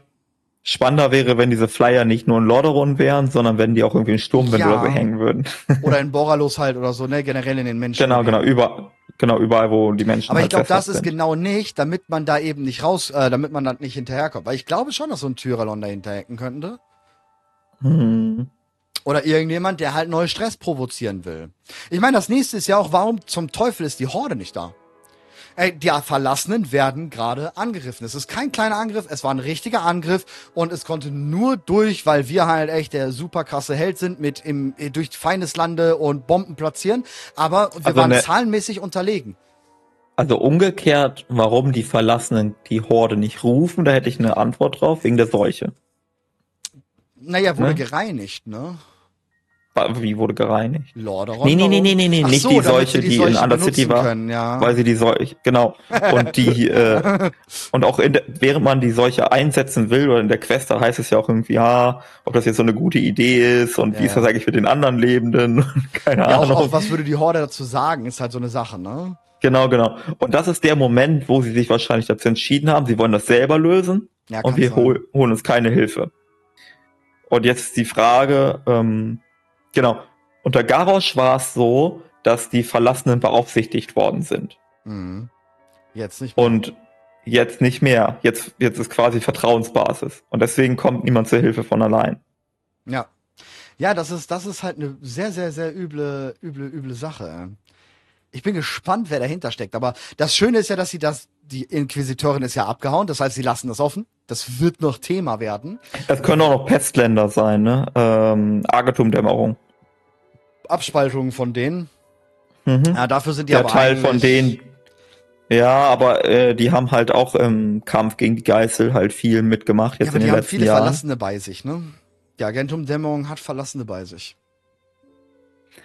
Spannender wäre, wenn diese Flyer nicht nur in Lordaeron wären, sondern wenn die auch irgendwie in Sturmwind ja. oder so hängen würden. oder in Boralos halt oder so, ne, generell in den Menschen. Genau, genau, über, genau, überall, wo die Menschen Aber halt ich glaube, das ist sind. genau nicht, damit man da eben nicht raus, äh, damit man da nicht hinterherkommt. Weil ich glaube schon, dass so ein Tyralon da hinterhacken könnte. Hm. Oder irgendjemand, der halt neue Stress provozieren will. Ich meine, das nächste ist ja auch, warum zum Teufel ist die Horde nicht da? Ey, die Verlassenen werden gerade angegriffen. Es ist kein kleiner Angriff, es war ein richtiger Angriff und es konnte nur durch, weil wir halt echt der super krasse Held sind mit im, durch Feindeslande und Bomben platzieren. Aber wir also waren ne, zahlenmäßig unterlegen. Also umgekehrt, warum die Verlassenen die Horde nicht rufen, da hätte ich eine Antwort drauf, wegen der Seuche. Naja, wurde ne? gereinigt, ne? Wie wurde gereinigt? Lordaeron? Nee, nee, nee, nee, nee, nee. nicht so, die Seuche, die, die in Undercity war. Können, ja. Weil sie die Seuche, genau. Und die, äh, und auch in der, während man die Seuche einsetzen will, oder in der Quest, da heißt es ja auch irgendwie, ja, ob das jetzt so eine gute Idee ist und ja. wie ist das eigentlich für den anderen Lebenden? Keine ja, Ahnung. Auch, auch, was würde die Horde dazu sagen, ist halt so eine Sache, ne? Genau, genau. Und das ist der Moment, wo sie sich wahrscheinlich dazu entschieden haben, sie wollen das selber lösen ja, und wir hol, holen uns keine Hilfe. Und jetzt ist die Frage, ähm, Genau. Unter Garrosh war es so, dass die Verlassenen beaufsichtigt worden sind. Mhm. Jetzt nicht mehr. Und jetzt nicht mehr. Jetzt, jetzt ist quasi Vertrauensbasis. Und deswegen kommt niemand zur Hilfe von allein. Ja. Ja, das ist, das ist halt eine sehr, sehr, sehr üble, üble, üble Sache. Ich bin gespannt, wer dahinter steckt. Aber das Schöne ist ja, dass sie das, die Inquisitorin ist ja abgehauen. Das heißt, sie lassen das offen. Das wird noch Thema werden. Es können auch noch Pestländer sein, ne? Ähm, Agatum-Dämmerung. Abspaltungen von denen. Mhm. Ja, dafür sind die Der aber Teil von denen, ja, aber äh, die haben halt auch im Kampf gegen die Geißel halt viel mitgemacht jetzt Ja, in die den haben letzten viele Jahren. Verlassene bei sich, ne? Die Agentum-Dämmerung hat Verlassene bei sich.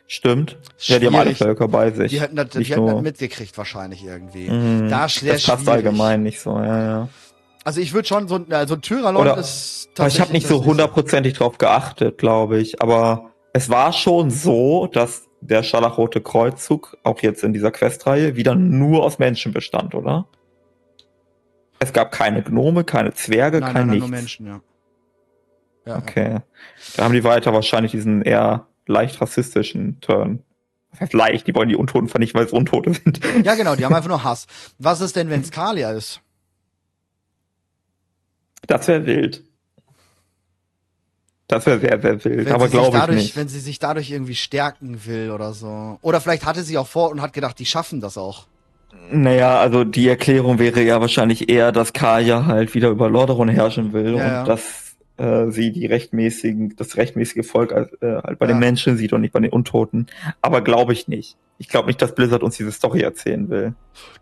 Stimmt. Ja, die haben alle Schwierig. Völker bei sich. Die hätten das, die hätten das mitgekriegt wahrscheinlich irgendwie. Mhm. Da das passt schwierig. allgemein nicht so, ja, ja. Also ich würde schon so, ein- also ein Tyralon Oder- ist Aber ich habe nicht so hundertprozentig drauf geachtet, glaube ich. Aber es war schon so, dass der Scharlachrote Kreuzzug, auch jetzt in dieser Questreihe, wieder nur aus Menschen bestand, oder? Es gab keine Gnome, keine Zwerge, Nein, kein nein, nein, nichts. nur Menschen, ja. ja. Okay. Da haben die weiter wahrscheinlich diesen eher leicht rassistischen Turn. Das heißt leicht, die wollen die Untoten vernichten, weil es Untote sind. Ja, genau, die haben einfach nur Hass. Was ist denn, wenn Skalia ist? Das wäre wild. Das wäre sehr, sehr wild. Wenn aber sie sich glaube ich dadurch, nicht. Wenn sie sich dadurch irgendwie stärken will oder so. Oder vielleicht hatte sie auch vor und hat gedacht, die schaffen das auch. Naja, also die Erklärung wäre ja wahrscheinlich eher, dass Kaya halt wieder über Lordaeron herrschen will Ja, und ja. dass äh, sie die rechtmäßigen, das rechtmäßige Volk als, äh, halt bei Ja. den Menschen sieht und nicht bei den Untoten. Aber glaube ich nicht. Ich glaube nicht, dass Blizzard uns diese Story erzählen will.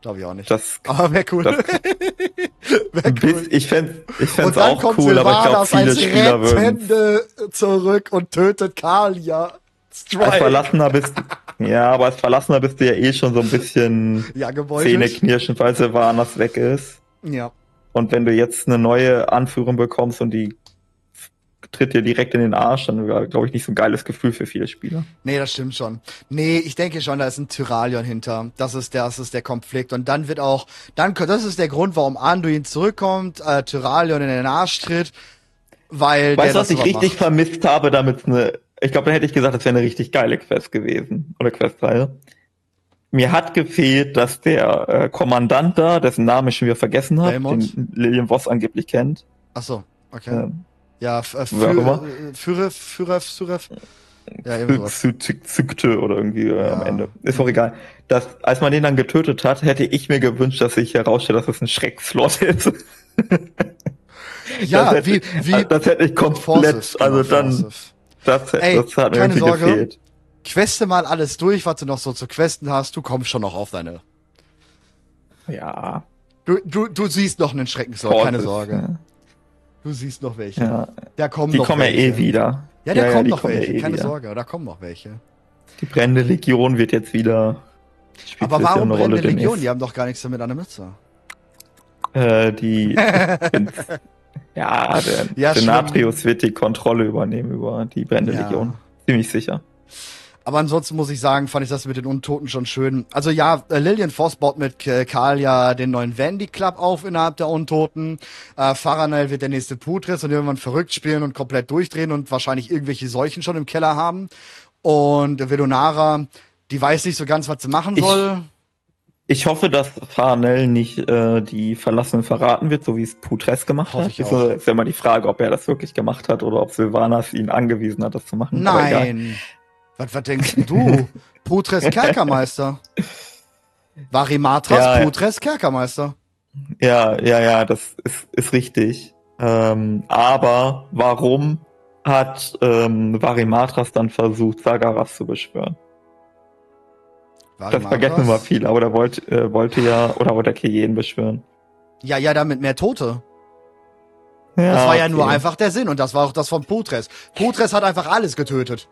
Glaube ich auch nicht. Das, Aber wäre cool. das wär bis, ich fände ich fänd's auch cool, aber ich glaube, viele als Spieler würden. Zurück und tötet Kalia. Als. Verlassener bist ja, aber als Verlassener bist du ja eh schon so ein bisschen Ja, gebeutelt. Zähneknirschend, weil Sylvanas weg ist. Ja. Und wenn du jetzt eine neue Anführung bekommst und die tritt dir direkt in den Arsch, dann wäre, glaube ich, nicht so ein geiles Gefühl für viele Spieler. Nee, das stimmt schon. Nee, ich denke schon, da ist ein Tyralion hinter. Das ist der, das ist der Konflikt. Und dann wird auch, dann, das ist der Grund, warum Anduin zurückkommt, äh, Tyralion in den Arsch tritt, weil Weißt du, was ich richtig macht. vermisst habe, damit eine, ich glaube, dann hätte ich gesagt, das wäre eine richtig geile Quest gewesen. Oder Questreihe. Mir hat gefehlt, dass der äh, Kommandant da, dessen Namen ich schon wieder vergessen habe, den Lillian Voss angeblich kennt, Ach so, okay. ähm, ja, f- äh. Führer, Führer, Führer, ja, zückte oder irgendwie äh, am Ja. Ende. Ist auch egal. Das, als man den dann getötet hat, hätte ich mir gewünscht, dass sich herausstellt, dass es ein Schreckslot ist. Ja, das hätte, wie, wie, das hätte ich komplett, Forces, also genau, dann, Forces. das, Ey, das hat mir keine Sorge. gefehlt. Queste mal alles durch, was du noch so zu questen hast. Du kommst schon noch auf deine. Ja. Du, du, du siehst noch einen Schreckenslot, keine Sorge. Du siehst noch welche. Ja. Da kommen Die noch kommen ja welche. eh wieder. Ja, da kommen die noch kommen ja welche, eh keine wieder. Sorge, da kommen noch welche. Die brennende Legion wird jetzt wieder. Aber ja warum eine brennende Rolle Legion? Die haben doch gar nichts damit an der Mütze. Äh, die. ja, der Ja, Denatrius wird die Kontrolle übernehmen über die brennende Ja. Legion. Ziemlich sicher. Aber ansonsten muss ich sagen, fand ich das mit den Untoten schon schön. Also ja, äh, Lillian Voss baut mit Karl ja den neuen Vandy Club auf innerhalb der Untoten. Äh, Faranel wird der nächste Putris und irgendwann verrückt spielen und komplett durchdrehen und wahrscheinlich irgendwelche Seuchen schon im Keller haben. Und Vedonara, die weiß nicht so ganz, was sie machen Ich- soll. Ich hoffe, dass Farnell nicht äh, die Verlassenen verraten wird, so wie es Putres gemacht hat. ich Ist, ist ja immer die Frage, ob er das wirklich gemacht hat oder ob Sylvanas ihn angewiesen hat, das zu machen. Nein. Was, was denkst du? Putres Kerkermeister. Varimatras Ja. Putres Kerkermeister. Ja, ja, ja, das ist, ist richtig. Ähm, aber warum hat ähm, Varimatras dann versucht, Sagaras zu beschwören? Das vergessen immer viele, aber der wollte, äh, wollte ja, oder wollte er Kejen beschwören. Ja, ja, damit mehr Tote. Ja, Das war ja nur einfach der Sinn und das war auch das von Putres. Putres hat einfach alles getötet.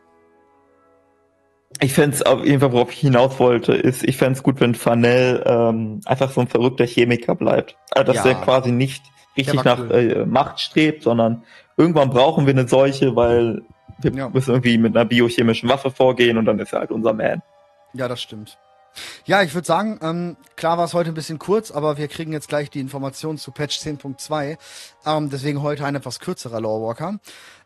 Ich fände auf jeden Fall, worauf ich hinaus wollte, ist, ich fände es gut, wenn Fanel ähm, einfach so ein verrückter Chemiker bleibt. Also, dass Ja. er quasi nicht richtig nach äh, Macht strebt, sondern irgendwann brauchen wir eine Seuche, weil wir Ja. müssen irgendwie mit einer biochemischen Waffe vorgehen und dann ist er halt unser Man. Ja, das stimmt. Ja, ich würde sagen, ähm, klar war es heute ein bisschen kurz, aber wir kriegen jetzt gleich die Informationen zu Patch 10.2. Ähm, deswegen heute ein etwas kürzerer Lawwalker.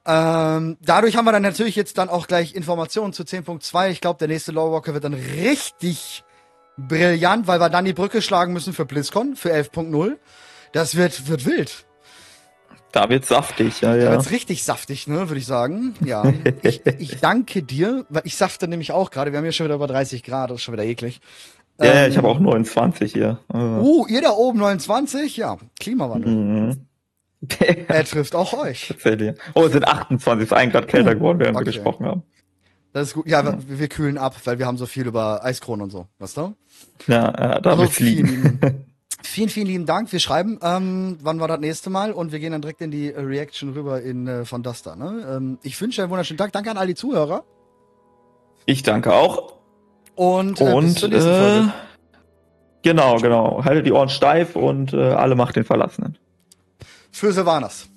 Ähm, dadurch haben wir dann natürlich jetzt dann auch gleich Informationen zu 10.2. Ich glaube, der nächste Lawwalker wird dann richtig brillant, weil wir dann die Brücke schlagen müssen für BlizzCon, für 11.0. Das wird, wird wild. Da wird's saftig, ja, Da ja. wird's richtig saftig, ne, würde ich sagen. Ja. Ich, ich danke dir, weil ich safte nämlich auch gerade. Wir haben hier schon wieder über 30 Grad, das ist schon wieder eklig. Ja, Ähm, ich habe auch 29 hier. Uh, ihr da oben 29? Ja, Klimawandel. mhm. Er trifft auch euch. Oh, es sind 28, es ist ein Grad kälter geworden, während okay. wir gesprochen haben. Das ist gut. Ja, ja, wir kühlen ab, weil wir haben so viel über Eiskronen und so, weißt du? Ja, ja da also, vielen, vielen, vielen lieben Dank. Wir schreiben, ähm, wann war das nächste Mal und wir gehen dann direkt in die Reaction rüber in äh, von Duster. Ne? Ähm, ich wünsche einen wunderschönen Tag. Danke an all die Zuhörer. Ich danke auch. Und, äh, und äh, genau, genau. Haltet die Ohren steif und äh, alle macht den Verlassenen. Für Silvanas.